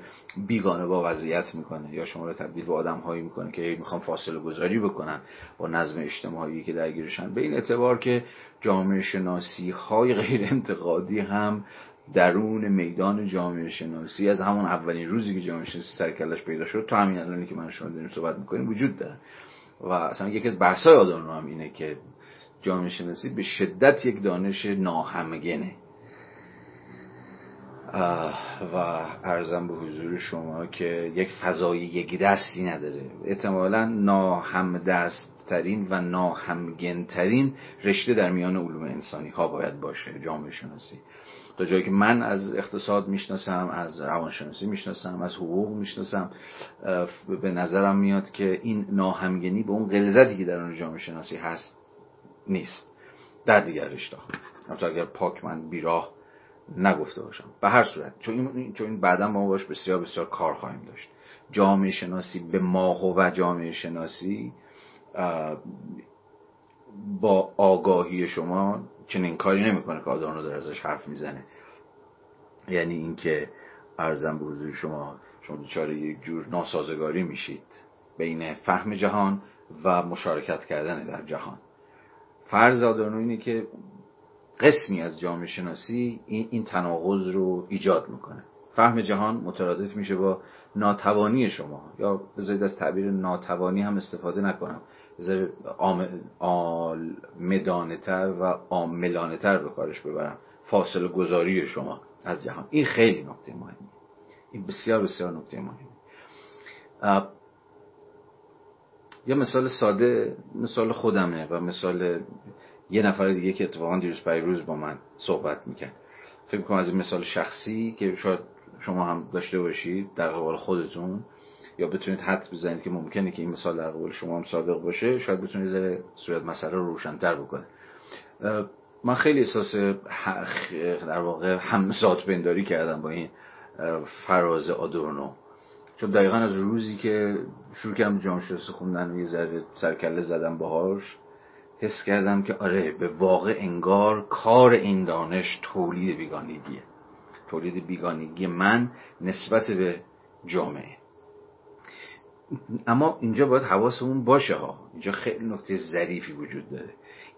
بیگانه با وضعیت می‌کنه. یا شما رو تبدیل به آدم هایی می‌کنه که می‌خوام فاصله گذاری بکنن با نظم اجتماعی که درگیرشن. به این اعتبار که جامعه شناسی های غیر انتقادی هم درون میدان جامعه شناسی از همون اولین روزی که جامعه شناسی سرکلش پیدا شد تا همین الانی که من شما داریم صحبت می‌کنیم وجود داره. و اصلا یکی از بحث‌های آدم هم اینه که جامعه شناسی به شدت یک دانش ناهمگنه. و ارزم به حضور شما که یک فضای یک دستی نداره. احتمالا ناهم دست ترین و ناهمگن ترین رشته در میان علوم انسانی ها باید باشه جامعه شناسی. تا جایی که من از اقتصاد می‌شناسم از روانشناسی می‌شناسم از حقوق می‌شناسم به نظرم میاد که این ناهمگنی به اون غلظتی که در اون جامعه شناسی هست نیست. در دیگر رشته. حتی اگر پاک من بیراه نگفته باشم. به هر صورت چون این, این بعدا ما باش بسیار بسیار کار خواهیم داشت. جامعه شناسی به ماهو و جامعه شناسی با آگاهی شما چنین کاری نمی‌کنه که آدانو داره ازش حرف می‌زنه. یعنی اینکه ارزم به حضور شما شما دچار یک جور ناسازگاری میشید بین فهم جهان و مشارکت کردن در جهان. فرض آدانو اینه که قسمی از جامعه شناسی این, این تناقض رو ایجاد می‌کنه. فهم جهان مترادف میشه با ناتوانی شما. یا بذارید از تعبیر ناتوانی هم استفاده نکنم. بذارید مدانه تر و عاملانه تر به کارش ببرم. فاصله گذاری شما از جهان. این خیلی نکته مهمه این بسیار بسیار نکته مهمه یه مثال ساده مثال خودمه و مثال یه نفر دیگه که اتفاقا دیروز پیروز با من صحبت می‌کرد. فکر کنم از این مثال شخصی که شاید شما هم داشته باشید در قبال خودتون. یا بتونید حد بزنید که ممکنه که این مثال در قبال شما هم صادق باشه شاید بتونید ذره صورت مسئله رو روشنتر بکنه من خیلی احساس در واقع همزاد بنداری کردم با این فراز آدورنو. چون دقیقا از روزی که شروع کردم شناسی خوندن و یه ذره سرکله زدم باهاش حس کردم که آره به واقع انگار کار این دانش تولید بیگانگیه. تولید بیگانگی من نسبت به جامعه. اما اینجا باید حواسمون باشه ها. اینجا خیلی نکته ظریفی وجود داره.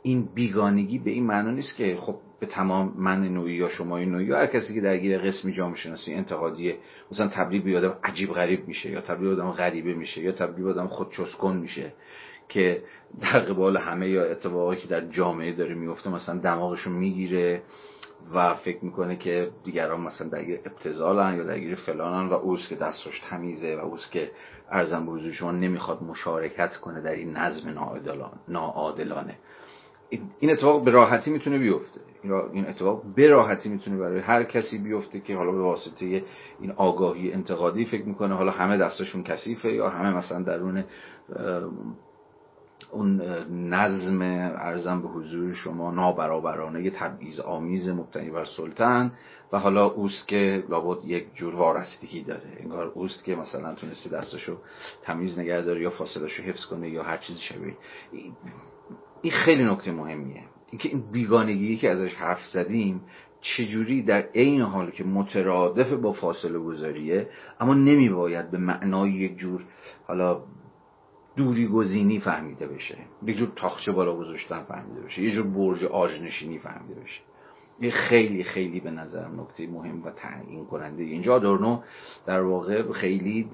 این بیگانگی به این معنا نیست که خب به تمام من نوعی یا شما نوعی یا هر کسی که درگیر قسمی جامعه شناسی انتقادیه مثلا تبدیل به آدم عجیب غریب میشه یا تبدیل به آدم غریبه میشه یا تبدیل به آدم خودچسکن میشه که در قبال همه یا اتفاقی که در جامعه داره میفته مثلا دماغشو می‌گیره. و فکر می‌کنه که دیگران مثلا درگیر ابتزالن یا درگیر فلانن و اوست که دستش تمیزه و اوست که ارزم به شما نمی‌خواد مشارکت کنه در این نظم ناعادلانه. این اتفاق به راحتی می‌تونه بیفته. این اتفاق به راحتی می‌تونه برای هر کسی بیفته که حالا به واسطه این آگاهی انتقادی فکر می‌کنه. حالا همه دستشون کثیفه یا همه مثلا درون اون نظم ارزم به حضور شما نابرابرانه تبعیض آمیز مبتنی بر سلطن و حالا اوست که لابد یک جور وارستگی داره. انگار اوست که مثلا تونستی دستشو تمیز نگه داره یا فاصلشو حفظ کنه یا هر چیزی شبیه. این خیلی نکته مهمیه. اینکه این بیگانگی که ازش حرف زدیم چجوری در عین حال که مترادف با فاصله گذاریه اما نمی باید به معنای یک جور حالا دوری گزینی فهمیده بشه. یک جور تاخچه بالا گذاشتن فهمیده بشه. یه جور برج آجنشینی فهمیده بشه. این خیلی خیلی به نظرم نکته مهم و تعیین کننده. اینجا دورنو در واقع خیلی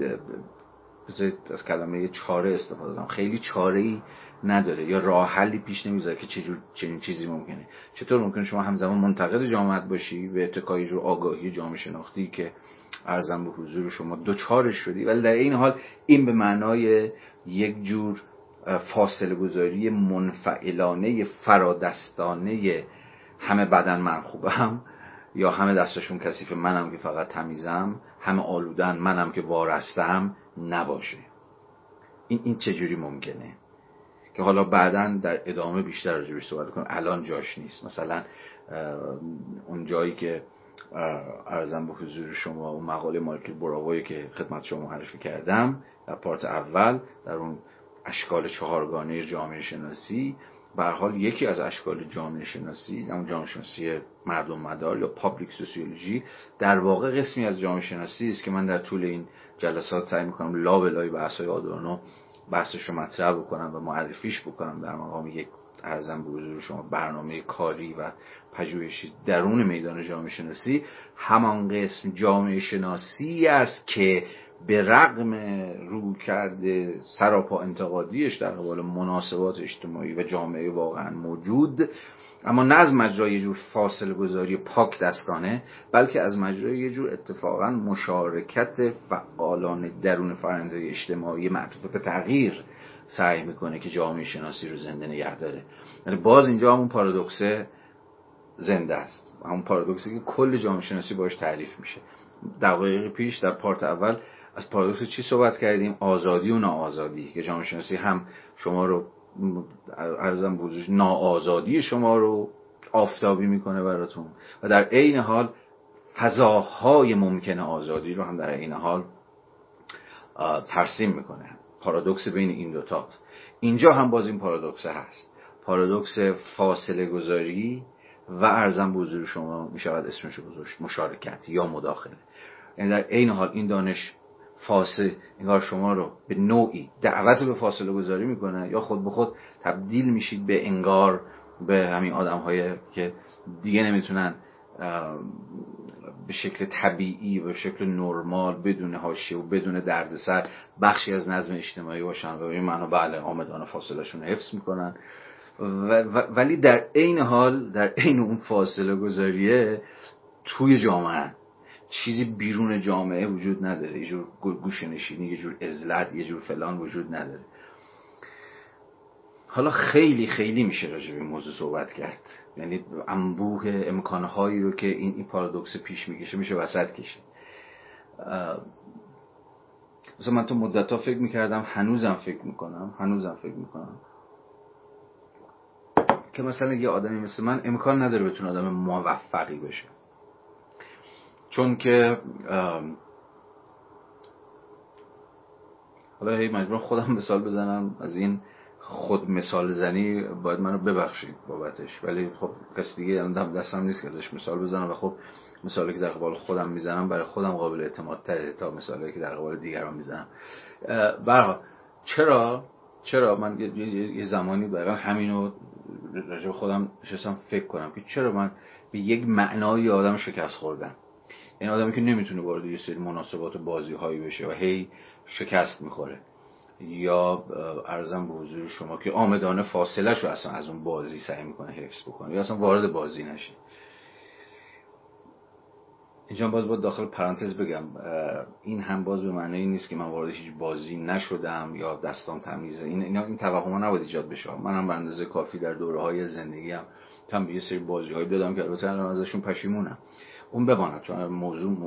از کلمه چاره استفاده کنم. خیلی چاره ای نداره یا راه حلی پیش نمی‌ذاره که چجور چنین چیزی ممکنه. چطور ممکنه شما همزمان منتقد جامعت باشی به اتکای جور آگاهی جامعه شناختی که ارزم به حضور شما دوچارش شدی؟ ولی در این حال این به معنای یک جور فاصله گذاری منفعلانه فرادستانه همه بدن من خوبم یا همه دستشون کثیف منم که فقط تمیزم همه آلودن منم که وارستم نباشه. این این چجوری ممکنه؟ که حالا بعدا در ادامه بیشتر راجبش صحبت کنم الان جاش نیست. مثلا اون جایی که ارزم به حضور شما اون مقاله مایکل براوایی که خدمت شما معرفی کردم در پارت اول در اون اشکال چهارگانه جامعه شناسی به حال یکی از اشکال جامعه شناسی اون جامعه شناسی مردم مدار یا پابلیک سوسیولوژی در واقع قسمی از جامعه شناسی است که من در طول این جلسات سعی می‌کنم لا بلای بحث‌های آدورنو بحثش رو مطرح بکنم و معرفیش بکنم. در مقام یک ارزم به حضور شما برنامه کاری و پژوهشی درون میدان جامعه شناسی همان قسم جامعه شناسی است که به رغم رو کرده سراپا انتقادیش در قبال مناسبات اجتماعی و جامعه واقعا موجود. اما نه از مجرای یه جور فاصله گذاری پاک دستانه بلکه از مجرای یه جور اتفاقا مشارکت فعالان درون فرهنگ اجتماعی معطوف به تغییر سعی می‌کنه که جامعه شناسی رو زنده نگه داره. یعنی باز اینجا همون پارادوکسه زنده است. همون پارادوکسی که کل جامعه شناسی باش تعریف میشه. دقایق پیش در پارت اول از پارادوکس چی صحبت کردیم؟ آزادی و ناآزادی. که جامعه شناسی هم شما رو ارزم بزرگ ناآزادی شما رو آفتابی می‌کنه براتون. و در عین حال فضاهای ممکن آزادی رو هم در عین حال ترسیم می‌کنه. پارادوکس بین این دوتا اینجا هم باز این پارادوکس هست. پارادوکس فاصله گذاری و ارزم بزرگ شما می‌شود اسمش گذاشت. مشارکت یا مداخله. یعنی در عین حال این دانش فاصله انگار شما رو به نوعی دعوت به فاصله گذاری می‌کنه یا خود به خود تبدیل میشید به انگار به همین آدم های که دیگه نمی‌تونن به شکل طبیعی و به شکل نرمال بدون حاشیه و بدون دردسر بخشی از نظم اجتماعی باشن و این معنا بله آمدان فاصلهشون حفظ می‌کنن. ولی در عین حال در عین اون فاصله گذاریه توی جامعه چیزی بیرون جامعه وجود نداره. یه جور گوشه نشینی یه جور ازلت یه جور فلان وجود نداره. حالا خیلی خیلی میشه راجع به موضوع صحبت کرد. یعنی انبوه امکانهایی رو که این این پارادوکس پیش می‌کشه میشه وسط کشید. مثلا من تو مدت ها فکر می‌کردم هنوزم فکر می‌کنم هنوزم فکر می‌کنم که مثلا یه آدمی مثل من امکان نداره بتونه آدم موفقی بشه چون که حالا هی مجبور خودم مثال بزنم از این خود مثال زنی باید منو ببخشید بابتش. ولی خب کسی دیگه دستم نیست که ازش مثال بزنم و خب مثالی که در قبال خودم می‌زنم برای خودم قابل اعتماد تره تا مثالی که در قبال دیگران می‌زنم. برای چرا؟ چرا؟ من یه زمانی دقیقا همینو راجع خودم نشستم فکر کنم که چرا من به یک معنای آدم شکست خوردم؟ این آدمی که نمی‌تونه وارد یه سری مناسبات بازی هایی بشه و هی شکست می‌خوره. یا ارزم به حضور شما که آمدانه فاصله شو اصلا از اون بازی سعی می‌کنه حفظ بکنه یا اصلا وارد بازی نشه. اینجا باز با داخل پرانتز بگم این هم باز به معنی نیست که من وارد هیچ بازی نشدم یا دستان تمیزه این اینا این توهم نباید ایجاد بشه. منم به اندازه کافی در دوره های زندگیم تم به یه سری بازی های دادم که البته ازشون پشیمونم. اون بماند چون موضوع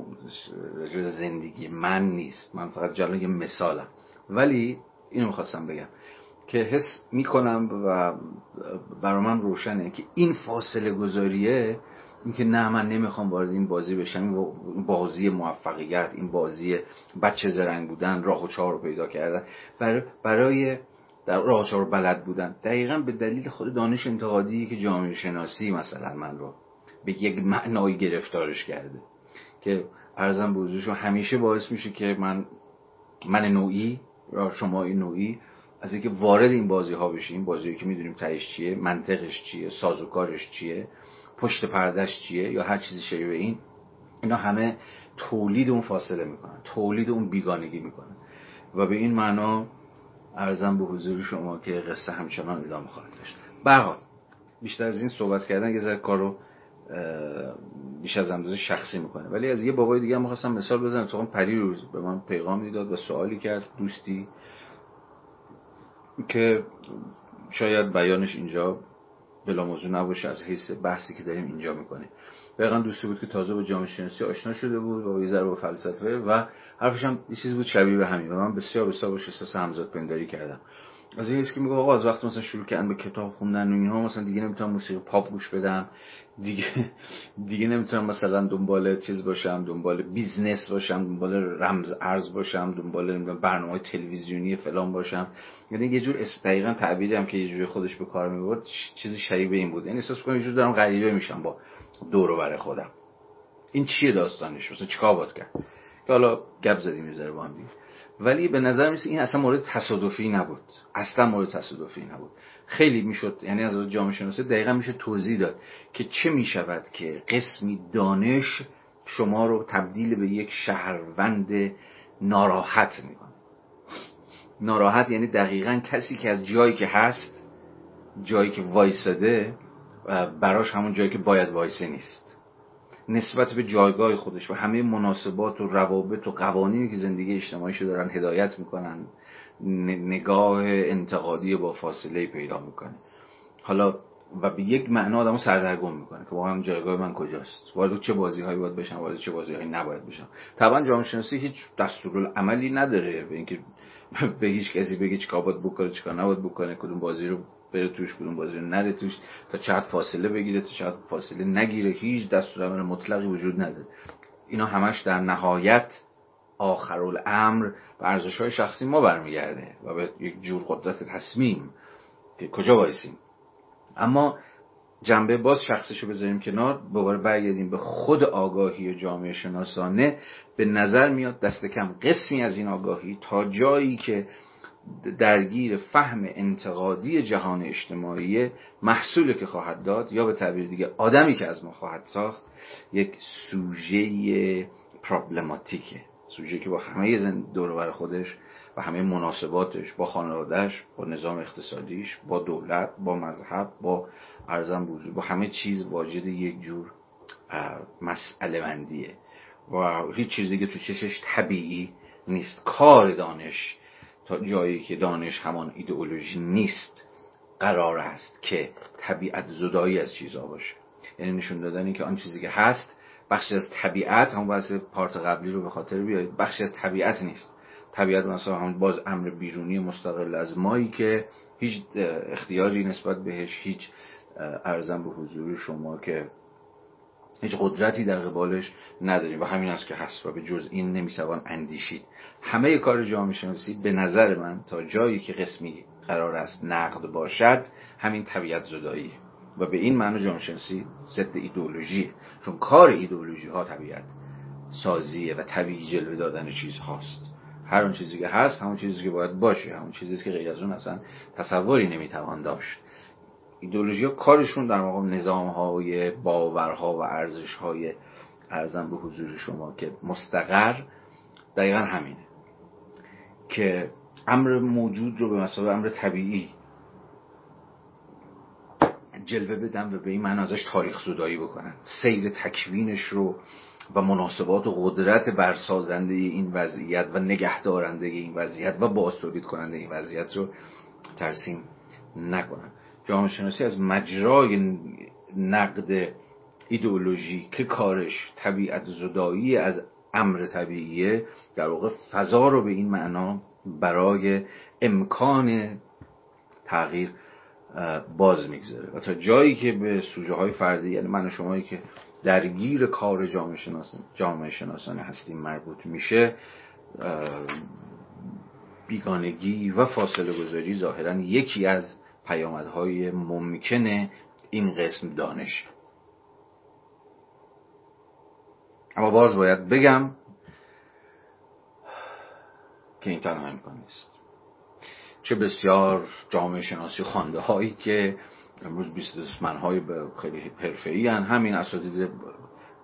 زندگی من نیست. من فقط جلوی مثالم. ولی اینو می‌خواستم بگم که حس می‌کنم و برای من روشنه که این فاصله گذاریه اینکه نه من نمی‌خوام وارد این بازی بشم. این بازی موفقیت این بازی بچه زرنگ بودن راه و چهار رو پیدا کردن. برای در راه چهار بلد بودن. دقیقا به دلیل خود دانش انتقادی که جامعه شناسی مثلا من رو به یک معنایی گرفتارش کرده. که ارزم به همیشه باعث میشه که من من نوعی یا شما این نوعی از اینکه وارد این بازی ها بشیم. بازی که می‌دونیم تهش چیه منطقش چیه سازوکارش چیه پشت پردش چیه یا هر چیزی شبیه این اینا همه تولید اون فاصله می‌کنن تولید اون بیگانگی می‌کنن. و به این معنا ارزم به حضور شما که قصه همچنان ادامه خواهد داشت. برحال بیشتر از این صحبت کردن یه ذره کارو بیش از اندازه شخصی می‌کنه. ولی از یه بابای دیگه هم خواستم مثال بزنم. تو پری روز به من پیغامی داد و سوالی کرد دوستی که شاید بیانش اینجا بلا موضوع نباشه از حیث بحثی که داریم اینجا می‌کنه دقیقا دوستی بود که تازه با جامعه شناسی آشنا شده بود و یه ذره با فلسفه و حرفش هم یه چیز بود شبیه به همین. و من بسیار بسیار باش احساس همذات پنداری کردم. از این که میگه آقا از وقت مثلا شروع کردن به کتاب خوندن و اینها مثلا دیگه نمی‌تونم موسیقی پاپ گوش بدم. دیگه دیگه نمی‌تونم مثلا دنبال چیز باشم دنبال business باشم دنبال رمز ارز باشم دنبال برنامه تلویزیونی فلان باشم. یعنی یه جور دقیقا تعبیری هم که یه جوری خودش به کار می‌برد چیزی شبیه این بود. یعنی احساس کنم یه جور دارم غریبه میشم با دور بر خودم. این چیه داستانش؟ مثلا چیکار باید کرد؟ که حالا گپ زدیم می‌ذاره با ولی به نظر میسه این اصلا مورد تصادفی نبود. اصلا مورد تصادفی نبود. خیلی می‌شد یعنی از جامعه شناسی دقیقا میشه توضیح داد که چه می‌شود که قسمی دانش شما رو تبدیل به یک شهروند ناراحت می‌کنه. ناراحت یعنی دقیقا کسی که از جایی که هست جایی که وایساده براش همون جایی که باید وایسه نیست. نسبت به جایگاه خودش و همه مناسبات و روابط و قوانینی که زندگی اجتماعیشو دارن هدایت می‌کنن نگاه انتقادی با فاصله پیدا می‌کنه. حالا و به یک معنا آدمو سردرگم می‌کنه که واقعا جایگاه من کجاست؟ وارد چه بازی هایی باید بشم وارد چه بازی هایی نباید بشم؟ طبعا جامعه شناسی هیچ دستورالعملی نداره به اینکه به هیچ کسی بگه چیکار باید بکنه چیکار نباید بکنه کدوم بازی رو بره توش کدوم بازی نره توش تا چقدر فاصله بگیره تا چقدر فاصله نگیره. هیچ دستور مطلقی وجود نداره. اینا همش در نهایت آخر الامر به ارزش های شخصی ما برمیگرده و به یک جور قدرت تصمیم که کجا وایسیم. اما جنبه باز شخصش رو بذاریم کنار. دوباره برگردیم به خود آگاهی جامعه شناسانه. به نظر میاد دست کم قسمی از این آگاهی تا جایی که درگیر فهم انتقادی جهان اجتماعی محصولی که خواهد داد یا به تعبیر دیگه آدمی که از ما خواهد ساخت یک سوژه پرابلماتیکه سوژه که با همه دورور خودش و همه مناسباتش با خانوادهش با نظام اقتصادیش با دولت با مذهب با ارزم بوزور با همه چیز واجد یک جور مسئله مندیه و هیچ چیز دیگه تو چشش طبیعی نیست. کار دانش تا جایی که دانش همان ایدئولوژی نیست قرار است که طبیعت زدایی از چیزها باشه. یعنی نشون دادن که آن چیزی که هست بخشی از طبیعت همون بحث پارت قبلی رو به خاطر بیارید بخشی از طبیعت نیست. طبیعت مثلا همون باز امر بیرونی مستقل از مایی که هیچ اختیاری نسبت بهش هیچ ارزم به حضور شما که هیچ قدرتی در قبالش نداریم و همین است که هست و به جز این نمی‌توان اندیشید. همه کار جامعه شناسی به نظر من تا جایی که قسمی قرار است نقد باشد همین طبیعت زدایی. و به این معنی جامعه شناسی ضد ایدئولوژی چون کار ایدئولوژی ها طبیعت سازیه و طبیعی جلوه دادن چیز هاست هر اون چیزی که هست همون چیزی که باید باشه همون چیزی که غیر از اون اصلا تصوری نمی‌توان داشت. ایدولوژی ها کارشون در مقام نظام های باورها و ارزش های ارزم به حضور شما که مستقر دقیقا همینه که امر موجود رو به مسابقه امر طبیعی جلوه بدن و به این معنی ازش تاریخ زدایی بکنن. سیر تکوینش رو و مناسبات و قدرت برسازنده این وضعیت و نگهدارنده این وضعیت و بازتولید کننده این وضعیت رو ترسیم نکنن. جامعه شناسی از مجرای نقد ایدئولوژی که کارش طبیعت زدایی از امر طبیعیه در واقع فضا رو به این معنا برای امکان تغییر باز می‌گذاره. و تا جایی که به سوژه های فردی یعنی من و شمایی که درگیر کار جامعه شناسان جامعه شناسانه هستیم مربوط میشه بیگانگی و فاصله گذاری ظاهرا یکی از پیامدهای ممکن این قسم دانش. اما باز باید بگم که این تنها امکان نیست. چه بسیار جامعه شناسی خانده هایی که امروز بیزنسمن های خیلی حرفه‌ای همین اساتید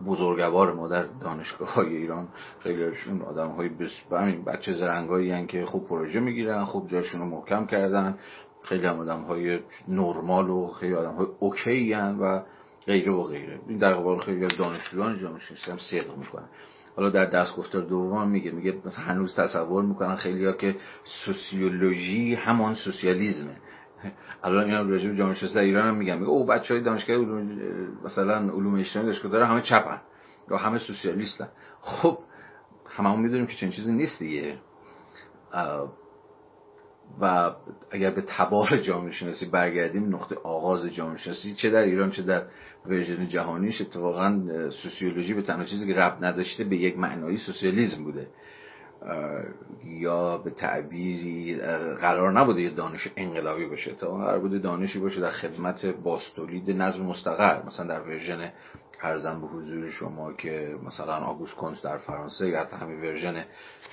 بزرگوار ما در دانشگاه های ایران. خیلیشون آدم های بس... بچه زرنگایی که خوب پروژه می‌گیرن خوب جاشون رو محکم کردن. خیلی هم آدم های نرمال و خیلی آدم های اوکی و غیره و غیره. این در قبال خیلی از دانشجویان جامعه شناسی هم صدق می‌کنن. حالا در دست گفتار دوم میگه میگه مثلا هنوز تصور می‌کنن خیلی ها که سوسیولوژی همان سوسیالیزمه. الان اینا راجع به جامعه شناسی در ایران هم میگم میگه او بچهای دانشگاه علوم مثلا علوم اجتماعی دانشگاه داره همه چپن یا همه سوسیالیستن. خب هممون می‌دونیم که چنین چیزی نیست دیگه. و اگر به تبار جامعه شناسی برگردیم نقطه آغاز جامعه شناسی چه در ایران چه در version جهانیش اتفاقا sociology به تنها چیزی که ربط نداشته به یک معنایی سوسیالیسم بوده. یا به تعبیری قرار نبوده یه دانش انقلابی باشه. تازه قرار بوده دانشی باشه در خدمت بازتولید نظم مستقر. مثلا در version ارزم به حضور شما که مثلا آگوست کنت در فرانسه یا حتی همین ورژن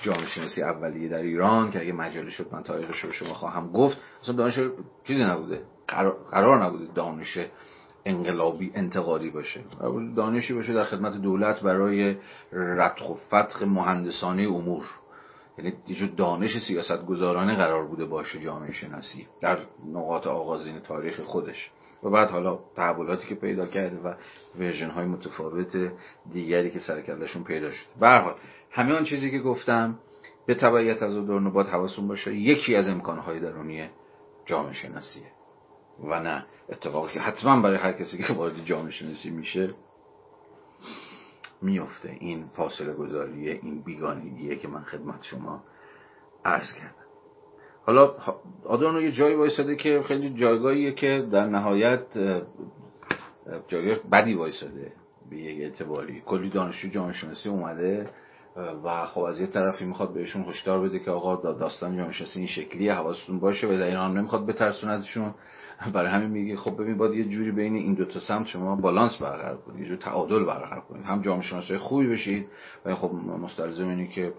جامعه شناسی اولیه در ایران که اگه مجالی شد من تاریخش رو شما خواهم گفت مثلا دانش چیزی نبوده. قرار نبوده دانش انقلابی انتقادی باشه. دانشی باشه در خدمت دولت برای رتخ و فتق مهندسانه امور. یعنی یه دانش سیاست گذارانه قرار بوده باشه جامعه شناسی در نقاط آغازین تاریخ خودش. و بعد حالا تحولاتی که پیدا کرده و ورژن های متفاوت دیگری که سرکلشون پیدا شد به حال همه آن چیزی که گفتم به تبعیت از دورن باید حواستون باشه یکی از امکانهای درونی جامعه شناسیه. و نه اتفاقی که حتما برای هر کسی که وارد جامعه شناسی میشه میفته این فاصله گذاریه این بیگانگیه که من خدمت شما عرض کردم. حالا آدورنو یه جایی وایساده که خیلی جایگاهیه که در نهایت جایگاه بدی وایساده. به یک اعتباری کلی دانشجو جامعه شناسی اومده. و خب از یه طرفی می‌خواد بهشون هشدار بده که آقا داستان جامعه شناسی این شکلیه حواستون باشه و در این حال نمی‌خواد بترسوندشون برای همین میگه خب ببین باید یه جوری بین این دو تا سمت شما بالانس برقرار کنید یه جور تعادل برقرار کنید. هم جامعه شناسای خوبی بشید و خب مستلزم اینه که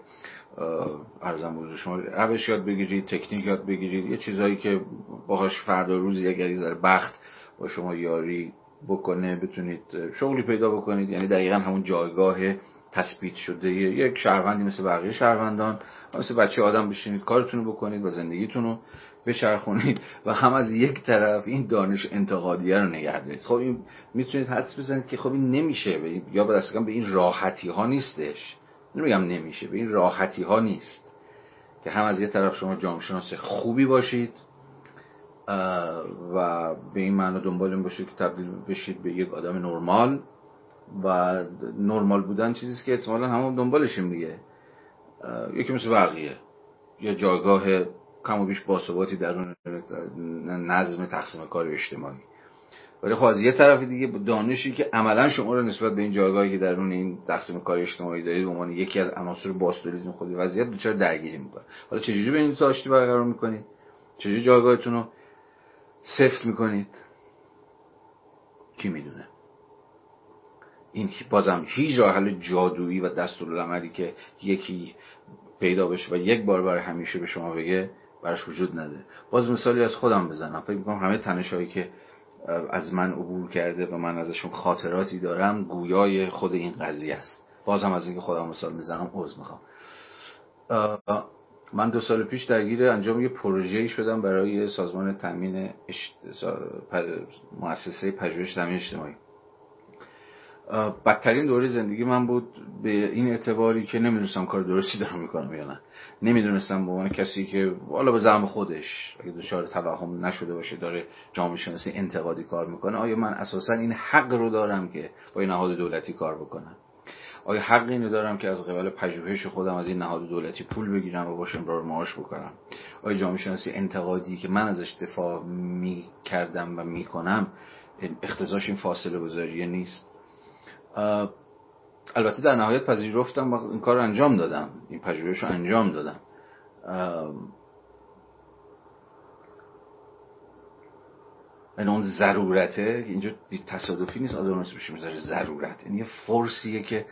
ارزم بزرگ شما روش یاد بگیرید تکنیک یاد بگیرید یه چیزایی که باهاش فردا روزی اگر یه بخت با شما یاری بکنه بتونید شغلی پیدا بکنید. یعنی دقیقا همون جایگاه تثبیت شده. یک شهروندی مثل بقیه شهروندان مثل بچه آدم بشینید کارتون رو بکنید و زندگیتون رو بچرخونید و هم از یک طرف این دانش انتقادیه رو نگه دارید. خب این می‌تونید حدس بزنید که خب این نمیشه یا به به این راحتی ها نیستش. نمیگم نمیشه به این راحتی ها نیست. که هم از یه طرف شما جامعه خوبی باشید و به این معنی دنبال این باشید که تبدیل بشید به یک آدم نرمال. و نرمال بودن چیزیست که احتمالا همون دنبالشیم دیگه. یکی مثل بقیه. یا جایگاه کم و بیش باثباتی در نظم تقسیم کار اجتماعی. ولی خب از یه طرف دیگه دانشی که عملا شما رو نسبت به این جایگاهی که درون این تقسیم کار اجتماعی دارید به عنوان یکی از عناصر باستولیتون خودی وضعیت دچار درگیری می‌کنه. حالا چجوری به این آشتی برقرار می‌کنید؟ چجوری جایگاهتون رو سفت می‌کنید؟ کی می‌دونه؟ این بازم هیچ راه حل جادویی و دستورالعملی که یکی پیدا بشه و یک بار برای همیشه به شما بگه براش وجود نده. باز مثالی از خودم بزنم. فکر می‌کنم همه تنشایی که از من عبور کرده و من ازشون خاطراتی دارم گویای خود این قضیه است. بازم از اینکه خودم مثال می‌زنم عذر می‌خوام. من دو سال پیش درگیر انجام یه پروژه‌ای شدم برای سازمان تامین اشت... مؤسسه پژوهش تامین اجتماعی. بدترین دوره زندگی من بود به این اعتباری که نمی‌دونستم کار درستی دارم می‌کنم یا نه. نمی‌دونستم به عنوان کسی که حالا به زعم خودش اگه دچار توهم نشده باشه داره جامعه شناسی انتقادی کار می‌کنه آیا من اساسا این حق رو دارم که با این نهاد دولتی کار بکنم؟ آیا حق اینو دارم که از قبل پژوهش خودم از این نهاد دولتی پول بگیرم و باش امرار معاش بکنم؟ آیا جامعه شناسی انتقادی که من ازش دفاع می‌کردم و می‌کنم اختزاش این فاصله گذاری نیست؟ البته در نهایت پذیرفتم و این کار رو انجام دادم. این پژوهش رو انجام دادم. این اون ضرورته اینجا تصادفی نیست نصف بشه می‌ذاره ضرورت. این یه فرسیه که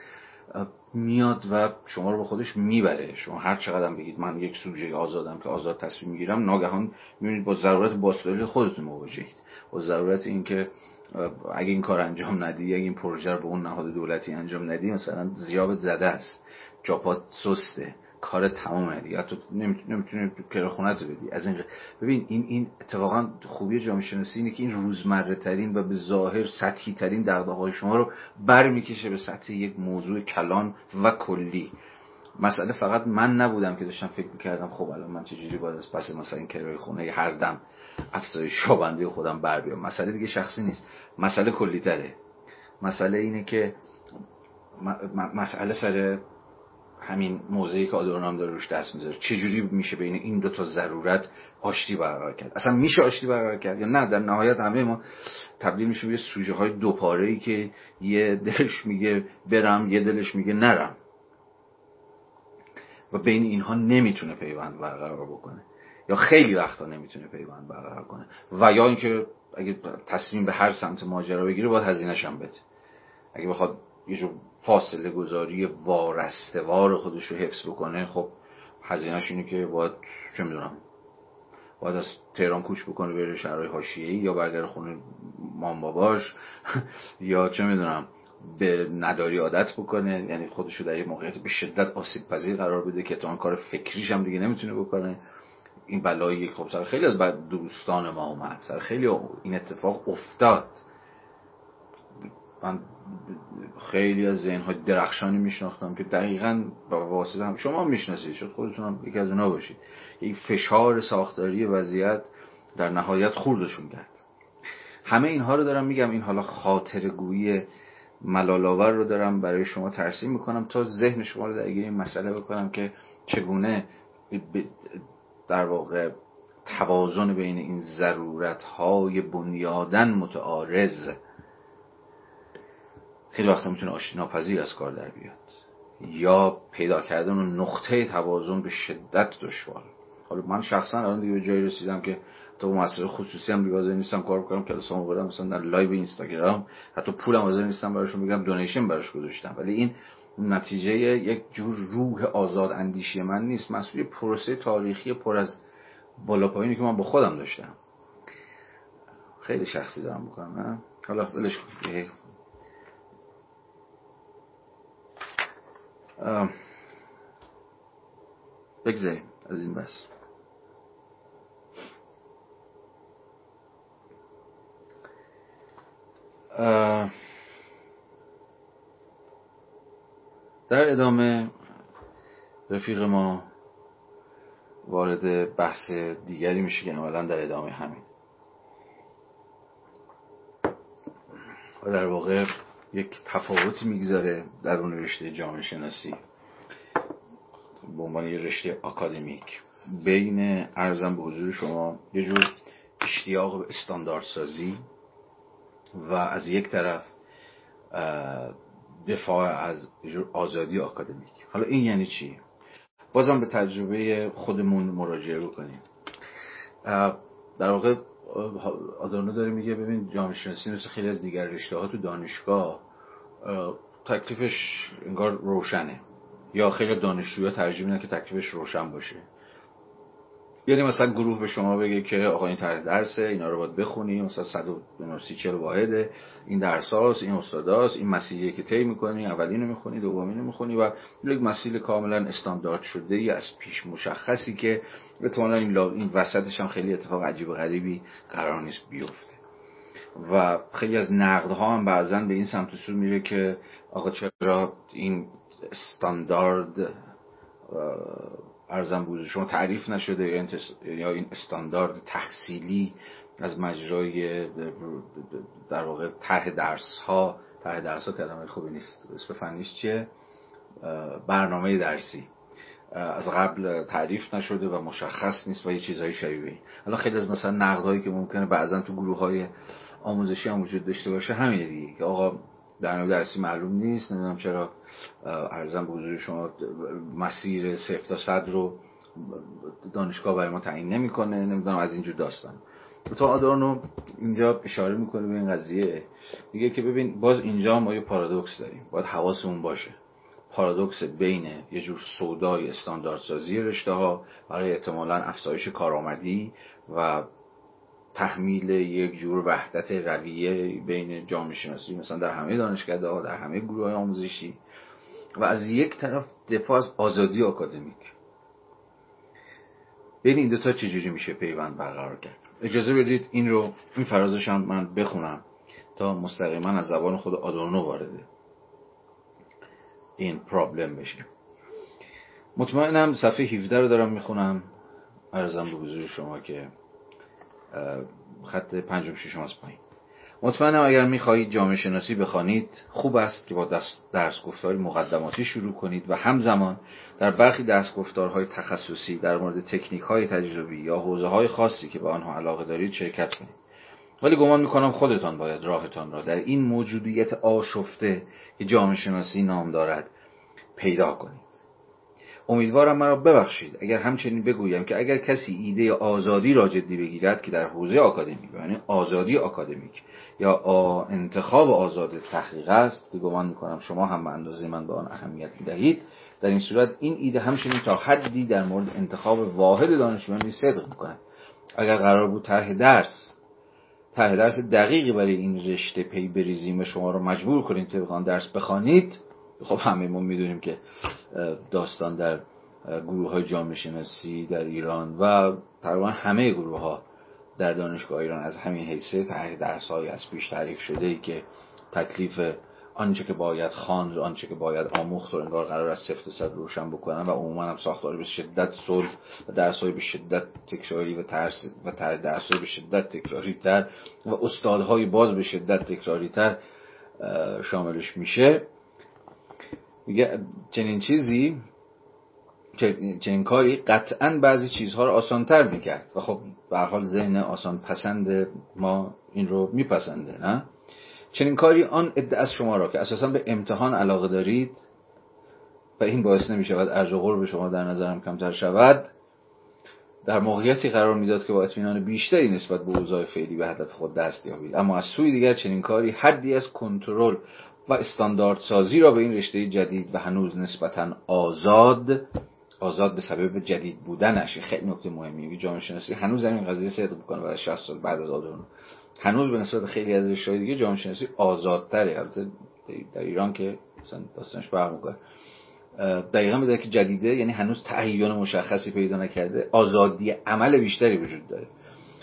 میاد و شما رو به خودش می‌بره. شما هر چقدر بگید من یک سوژه آزادم که آزاد تصمیم می‌گیرم ناگهان می‌بینید با ضرورت باستوری خودتون مواجهید. با ضرورت اینکه اگه این کار انجام ندی اگه این پروژه رو به اون نهاد دولتی انجام ندی مثلا زیابت زده است. جاپات سسته. کار تمامه دیگه. تو نمی‌تونی تو بدی. از این ببین این این اتفاقا خوبی جامعه شناسی اینه که این روزمره ترین و به ظاهر سطحی ترین دغدغه‌های شما رو برمیکشه به سطح یک موضوع کلان و کلی. مسئله فقط من نبودم که داشتم فکر می‌کردم خب الان من چجوری باید از پس مثلا این کرایه خونه هر دم افزایش شابنده خودم بر بیام. مسئله دیگه شخصی نیست. مسئله کلی تره مسئله اینه که مسئله سر همین موضعی که آدورنام داره روش دست می‌ذاره. چجوری میشه بین این دو تا ضرورت آشتی برقرار کرد؟ اصلا میشه آشتی برقرار کرد یا نه؟ در نهایت همه ما تبدیل میشه به سوژه های دو پاره ای که یه دلش میگه برم یه دلش میگه نرم. و بین اینها نمی‌تونه پیوند برقرار بکنه. یا خیلی وقتا نمی‌تونه پیوند برقرار کنه. و یا اینکه اگه تصمیم به هر سمت ماجرا بگیره باید هزینه‌ش هم بده. اگه بخواد یه جور فاصله گذاری وارستوار خودش رو حفظ بکنه خب هزینهش اینه که باید چه می‌دونم باید از تهران کوچ بکنه بره شهرهای حاشیه‌ای یا برگرد خونه مام باباش یا چه می‌دونم به نداری عادت بکنه. یعنی خودش رو در یه موقعیت به شدت آسیب پذیر قرار بده که تا کار فکریش هم دیگه نمی‌تونه بکنه. این بلایی خب سر خیلی از بعد دوستان ما اومد. سر خیلی این اتفاق افتاد. من خیلی از ذهن های درخشانی میشناختم که دقیقا با واسطه هم شما می‌شناسید. شد خودتون هم یکی از اونا باشید. یک فشار ساختاری وضعیت در نهایت خوردشون کرد. همه اینها رو دارم میگم. این حالا خاطر گویی ملالاور رو دارم برای شما ترسیم می‌کنم تا ذهن شما رو درگیر این مسئله بکنم که چگونه در واقع توازن بین این ضرورت های بنیادن متعارض. خیلی وقتا می‌تونه آشتی ناپذیر از کار در بیاد. یا پیدا کردن و نقطه توازن به شدت دشوار. حالا من شخصا الان دیگه به جایی رسیدم که تو مسئله خصوصی هم دیگه نیستم کار کنم که کلاسامو بردم مثلا در live اینستاگرام حتی پولم حاضر نیستم براشون بگم donation براش گذاشتم. ولی این نتیجه یک جور روح آزاد اندیشی من نیست. محصول پروسه تاریخی پر از بالا پایینی که من با خودم داشتم. خیلی شخصی دارم می‌کنم حالا ولش بگذاریم از این بس. در ادامه رفیق ما وارد بحث دیگری میشه که عملا در ادامه همین. و در واقع یک تفاوتی می‌گذاره در اون رشته جامعه شناسی. به عنوان یه رشته اکادمیک بین ارزم به حضور شما یه جور اشتیاق به استانداردسازی و از یک طرف دفاع از آزادی آکادمیک. حالا این یعنی چی؟ بازم به تجربه خودمون مراجعه بکنیم. در واقع آدانو داره میگه ببین جامعه شناسی مثل خیلی از دیگر رشته ها تو دانشگاه تکلیفش انگار روشنه. یا خیلی دانشجویا ترجیح میدن که تکلیفش روشن باشه. یعنی مثلا گروه به شما بگه که آقا این طرح درسه اینا رو باید بخونی مثلا 130 40 واحده. این درس هاست این استاداست این مسیریه که طی می‌کنی اولینو می‌خونی دومینو می‌خونی و یک مسیر کاملا استاندارد شده ای از پیش مشخصی که احتمالاً این, این وسطش هم خیلی اتفاق عجیب و غریبی قرار نیست بیفته. و خیلی از نقدها هم بعضا به این سمت سو میره که آقا چرا این استاندارد ارزم بوده شما تعریف نشده یا این استاندارد تحصیلی از مجرای در واقع طرح درس ها طرح درس ها کلمه خوبی نیست. اسم فنیش چیه؟ برنامه درسی. از قبل تعریف نشده و مشخص نیست و یه چیزهای شبیه حالا خیلی از مثلا نقدهایی که ممکنه بعضا تو گروه های آموزشی هم وجود داشته باشه همینه دیگه. که آقا برنامه درسی معلوم نیست نمی‌دونم چرا ارزم به حضور شما مسیر صفر تا صد رو دانشگاه برای ما تعیین نمی‌کنه نمی‌دونم از اینجور داستان. تو آدانو اینجا اشاره می‌کنه به این قضیه. میگه که ببین باز اینجا ما یه پارادوکس داریم باید حواسمون باشه. پارادوکس بین یه جور سودای استانداردسازی رشته ها برای احتمالا افزایش کارآمدی و تحمیل یک جور وحدت رویه بین جامعه شناسی مثلا در همه دانشکده ها در همه گروه های آموزشی و از یک طرف دفاع از آزادی آکادمیک. بین این دوتا چجوری میشه پیوند برقرار کرد. اجازه بدید این رو این فرازش هم من بخونم تا مستقیما از زبان خود آدورنو وارده این پرابلم بشه مطمئنم صفحه 17 رو دارم می‌خونم. ارزم به حضور شما که خط پنجم ششم از پایین. مطمئنم اگر می‌خواهید جامعه شناسی بخوانید خوب است که با درس گفتاری مقدماتی شروع کنید و همزمان در برخی درس گفتارهای تخصصی در مورد تکنیک های تجربی یا حوزه های خاصی که به آنها علاقه دارید شرکت کنید. ولی گمان می‌کنم خودتان باید راهتان را در این موجودیت آشفته که جامعه شناسی نام دارد پیدا کنید. امیدوارم مرا ببخشید. اگر همچنین بگویم که اگر کسی ایده آزادی را جدی بگیرد که در حوزه آکادمیک یعنی آزادی آکادمیک یا انتخاب آزاد تحقیق است که گمان می‌کنم شما هم به اندازه من به آن اهمیت می‌دهید. در این صورت این ایده همچنین تا حدی در مورد انتخاب واحد دانشجویان صدق می‌کنه اگر قرار بود طرح درس طرح درس دقیقی برای این رشته پی بریزیم و شما رو مجبور کنیم طبق درس بخوانید خب همه ما می‌دونیم که داستان در گروه های جامعه شناسی در ایران و تقریبا همه گروه ها در دانشگاه ایران از همین حیثه تحقیق درس های از پیش تعریف شده ای که تکلیف آنچه که باید خواند آنچه که باید آموخت و انگار قرار است سفت صد روشن بکنن و عموما هم ساختاری به شدت صلح و درس های به شدت تکراری و ترس و تر درس های به شدت تکراری تر و استادهای باز به شدت تکراری تر شاملش میشه. میگه چنین چیزی چنین کاری قطعا بعضی چیزها رو آسانتر می‌کرد. و خب به حال ذهن آسان پسند ما این رو میپسنده نه؟ چنین کاری آن عده از شما را که اساسا به امتحان علاقه دارید و این باعث نمی شود ارج و به شما در نظرم کمتر شود در موقعیتی قرار می‌داد که با اطمینان بیشتری نسبت به اوضاع فعلی به هدف خود دست یابید. اما از سوی دیگر چنین کاری حدی از کنترل و استانداردسازی را به این رشته جدید و هنوز نسبتا آزاد آزاد به سبب جدید بودنش خیلی نکته مهمی جامعه شناسی هنوز این قضیه صدق می‌کنه بعد 60 سال بعد از آدورنو هنوز به نسبت خیلی از رشته دیگه جامعه شناسی آزادتره. البته در ایران که مثلا داستانش فرق می‌کنه. دقیقا به که جدیده یعنی هنوز تعین مشخصی پیدا نکرده آزادی عمل بیشتری وجود داره.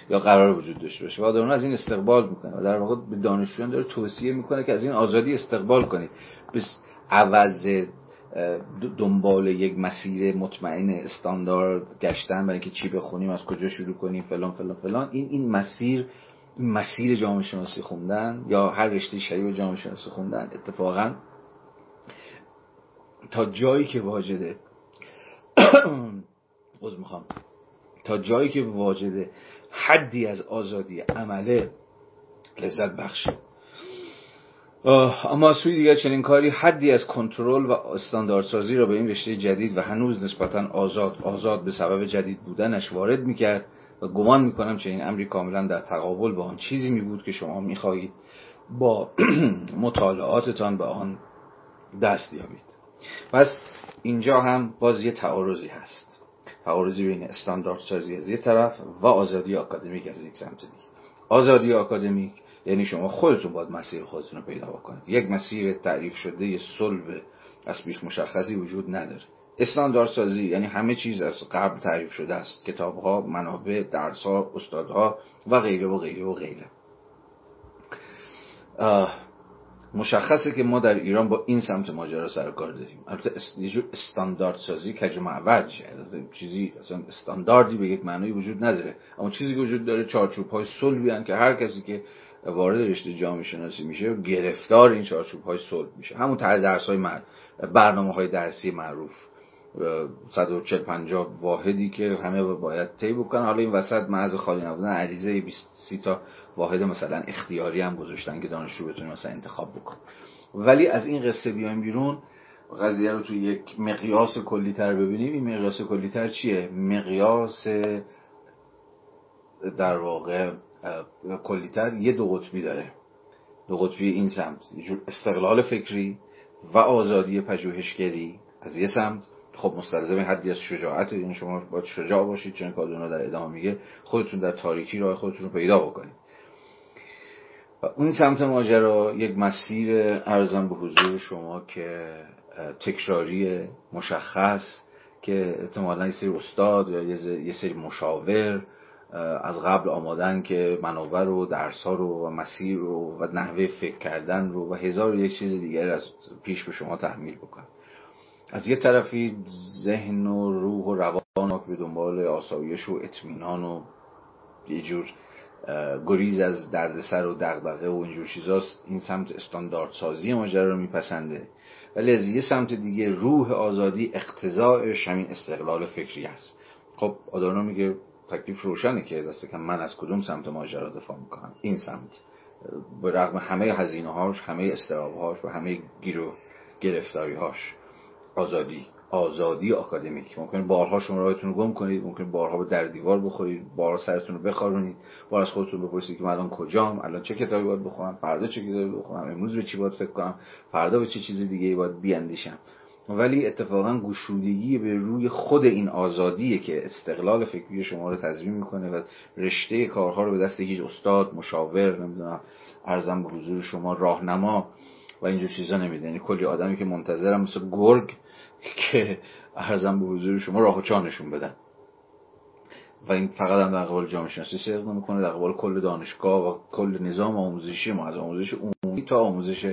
یا قرار وجود داشته باشه. و آدم از این استقبال می‌کنه و در واقع به دانشجویان داره توصیه می‌کنه که از این آزادی استقبال کنید. به عوض دنبال یک مسیر مطمئن استاندارد گشتن برای اینکه چی بخونیم از کجا شروع کنیم فلان فلان فلان. این این مسیر مسیر جامعه شناسی خوندن یا هر رشته شبیه جامعه شناسی خوندن اتفاقا تا جایی که واجده عذر می‌خوام. تا جایی که واجده حدی از آزادی عمله لذت بخشه. اما سوی دیگر چنین کاری حدی از کنترل و استانداردسازی را به این رشته جدید و هنوز نسبتا آزاد آزاد به سبب جدید بودنش وارد می‌کرد و گمان می‌کنم چنین امری کاملا در تقابل با آن چیزی می بود که شما می‌خواهید با مطالعاتتان به آن دست یابید پس اینجا هم باز یه تعارضی هست. تعارضی بین استانداردسازی از یه طرف و آزادی آکادمیک از یک سمت دیگه. آزادی آکادمیک یعنی شما خودتون باید مسیر خودتون رو پیدا بکنید. یک مسیر تعریف شده یه صلب از پیش مشخصی وجود نداره. استانداردسازی یعنی همه چیز از قبل تعریف شده است. کتاب ها منابع درس ها استادها و غیره و غیره و غیره. مشخصه که ما در ایران با این سمت ماجرا سر کار داریم. البته یه جور استاندارد سازی کج معوج چیزی اصلا استانداردی به یک معنی وجود نداره. اما چیزی که وجود داره چارچوب های صلبی که هر کسی که وارد رشته جامعه شناسی میشه گرفتار این چارچوب های صلب میشه. همون درس های برنامه های درسی معروف. 140 50 واحدی که همه باید طی بکنن. حالا این وسط محض خالی نبودن عریضه 20 30 تا واحد مثلا اختیاری هم گذاشتن که دانشجو بتونه مثلا انتخاب بکن ولی از این قصه بیایم بیرون قضیه رو توی یک مقیاس کلی تر ببینیم. این مقیاس کلی تر چیه؟ مقیاس در واقع کلی تر یه دو قطبی داره. دو قطبی این سمت استقلال فکری و آزادی پژوهشگری از یه سمت. خب مستلزم حدی از شجاعت یعنی شما باید شجاع باشید چون کادونا در ادامه میگه خودتون در تاریکی راه خودتون رو پیدا بکنید. و اون سمت ماجرا یک مسیر ارزم به حضور شما که تکراری مشخص که احتمالا یه سری استاد یا یه سری مشاور از قبل آمادن که منابع رو درس ها رو و مسیر رو و نحوه فکر کردن رو و هزار و یک چیز دیگر از پیش به شما تحمیل بکن از یه طرفی ذهن و روح و روان به دنبال آسایش و اطمینان و یه جور گریز از دردسر و دغدغه و اینجور چیزاست. این سمت استاندارد سازی ماجرا رو میپسنده. ولی از یه سمت دیگه روح آزادی اقتضاعش همین استقلال فکری است خب آدانو میگه تکلیف روشنه که دسته که من از کدوم سمت ماجرا دفاع می‌کنم؟ این سمت. به رغم همه هزینه هاش همه استراب هاش و همه گیر و گرفتاری هاش آزادی. آزادی آکادمیک. ممکن بارها شما راهتون رو گم کنید ممکن بارها به در دیوار بخورید بارها سرتون رو بخارونید. بار از خودتون بپرسید که من الان کجام الان چه کتابی باید بخونم فردا چه کتابی بخونم امروز به چی باید فکر کنم فردا به چه چیز دیگه باید بیاندیشم. ولی اتفاقا گشودگی به روی خود این آزادیه که استقلال فکری شما رو تضمین می‌کنه و رشته کارها رو به دست هیچ استاد مشاور نمی‌دونم ارزم به حضور شما راهنما و اینجور چیزا نمیده. یعنی کلی آدمی که منتظرم مثل گرگ که ارزم به حضور شما راه و چانشون بدن. و این فقط هم در قبال جامعه شناسی صدق نمی‌کنه در قبال کل دانشگاه و کل نظام آموزشی ما از آموزش عمومی تا آموزش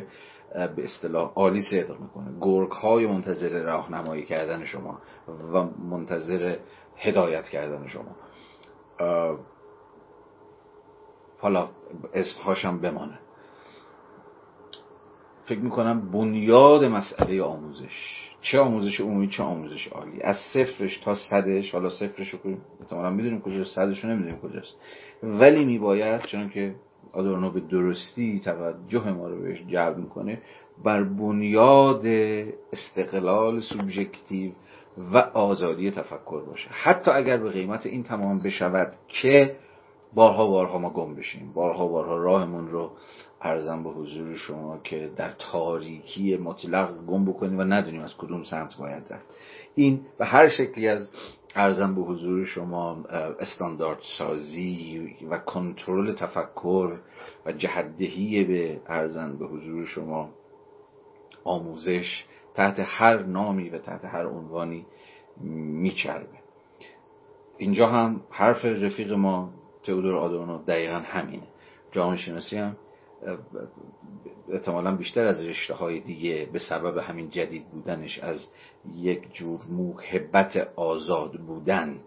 به اصطلاح عالی صدق می‌کنه. گرگ های منتظر راهنمایی کردن شما و منتظر هدایت کردن شما. حالا اسمهاشم بمانه. فکر می‌کنم بنیاد مسئله آموزش چه آموزش عمومی چه آموزش عالی. از صفرش تا صدش حالا صفرش رو احتمالا می‌دونیم کجاست صدش رو نمی‌دونیم کجاست. ولی میباید چون که آدورنو به درستی توجه ما رو بهش جلب می‌کنه بر بنیاد استقلال سوبژکتیو و آزادی تفکر باشه. حتی اگر به قیمت این تمام بشود که بارها بارها ما گم بشیم. بارها بارها راهمون رو ارزم به حضور شما که در تاریکی مطلق گم بکنیم و ندونیم از کدوم سمت باید رفت. این به هر شکلی از ارزم به حضور شما استاندارد سازی و کنترل تفکر و جهدهی به ارزم به حضور شما آموزش تحت هر نامی و تحت هر عنوانی میچربه. اینجا هم حرف رفیق ما تئودور آدورنو دقیقا همینه. جامعه شناسی هم احتمالا بیشتر از رشته های دیگه به سبب همین جدید بودنش از یک جور موهبت آزاد بودن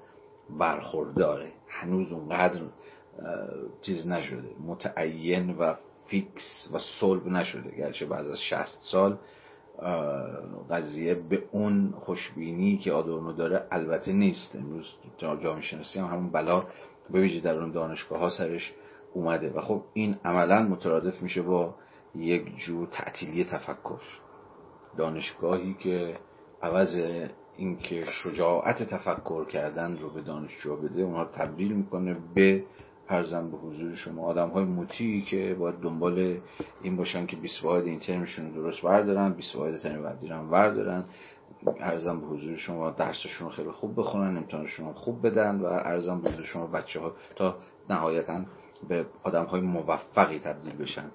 برخورداره. هنوز اونقدر چیز نشده متعین و فیکس و صلب نشده. گرچه بعد از 60 سال قضیه به اون خوشبینی که آدورنو داره البته نیست. امروز جامعه شناسی هم همون بلا به ویژه در اون دانشگاه ها سرش اومده. و خب این عملا مترادف میشه با یک جور تعطیلی تفکر. دانشگاهی که عوض اینکه شجاعت تفکر کردن رو به دانشجو بده اونها تبدیل می‌کنه به ارزم به حضور شما. آدم های مطیعی که باید دنبال این باشن که 20 واحد این ترمشون درست بردارن 20 واحد ترم بعدی هم بردارن. ارزم به حضور شما درسشون خیلی خوب بخونن امتحانشون خوب بدن و ارزم به حضور شما بچه ها تا نهایتا به آدم های موفقی تبدیل بشن.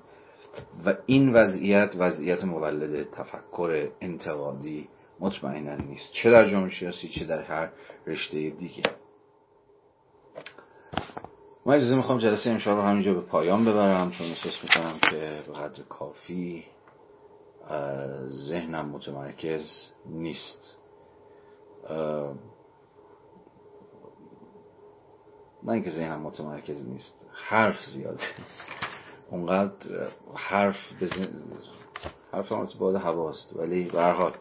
و این وضعیت وضعیت مولد تفکر انتقادی مطمئنا نیست. چه در جامعه سیاسی چه در هر رشته دیگه. من اجازه می‌خوام جلسه امشب رو همینجا به پایان ببرم. چون احساس می‌کنم که به قدر کافی ذهنم متمرکز نیست. نه اینکه ذهنم متمرکز نیست حرف زیاده. اونقدر حرف بزن... حرف هم باید هواست ولی به حال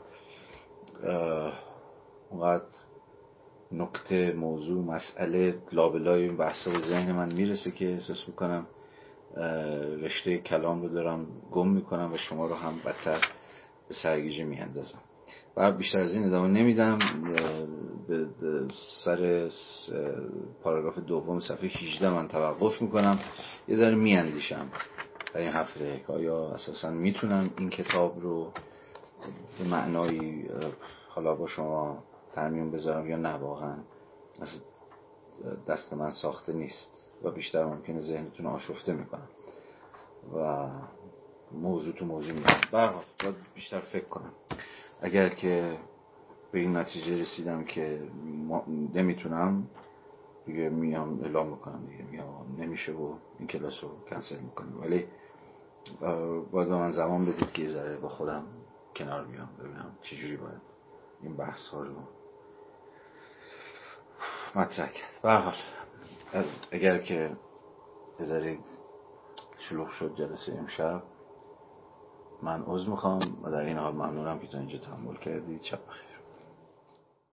اونقدر نکته موضوع مسئله لابلای این بحثا به ذهن من می‌رسه که احساس می‌کنم رشته کلام رو دارم گم می‌کنم و شما رو هم بدتر به سرگیجه میاندازم. و بیشتر از این ادامه نمیدم. به سر پاراگراف دوم صفحه 18 من توقف می‌کنم. یه ذره میاندیشم. در این هفته که آیا اساسا می‌تونم این کتاب رو به معنایی حالا با شما ترمیم بذارم یا نه واقعا از دست من ساخته نیست. و بیشتر ممکنه ذهنتون آشفته می‌کنم و موضوع تو موضوع می‌کنم برحال باید بیشتر فکر کنم. اگر که به این نتیجه رسیدم که نمی‌تونم دیگه میام اعلام می‌کنم دیگه. میام نمیشه و این کلاس رو کنسل می‌کنم. ولی باید به من زمان بدید که یه ذره با خودم کنار بیام ببینم چجوری باید این بحث ها رو مطرح کرد. برحال از اگر که ذره شلوغ شد جلسه امشب من عضو می‌خوام و در این حال ممنونم که تا اینجا تحمل کردید. شب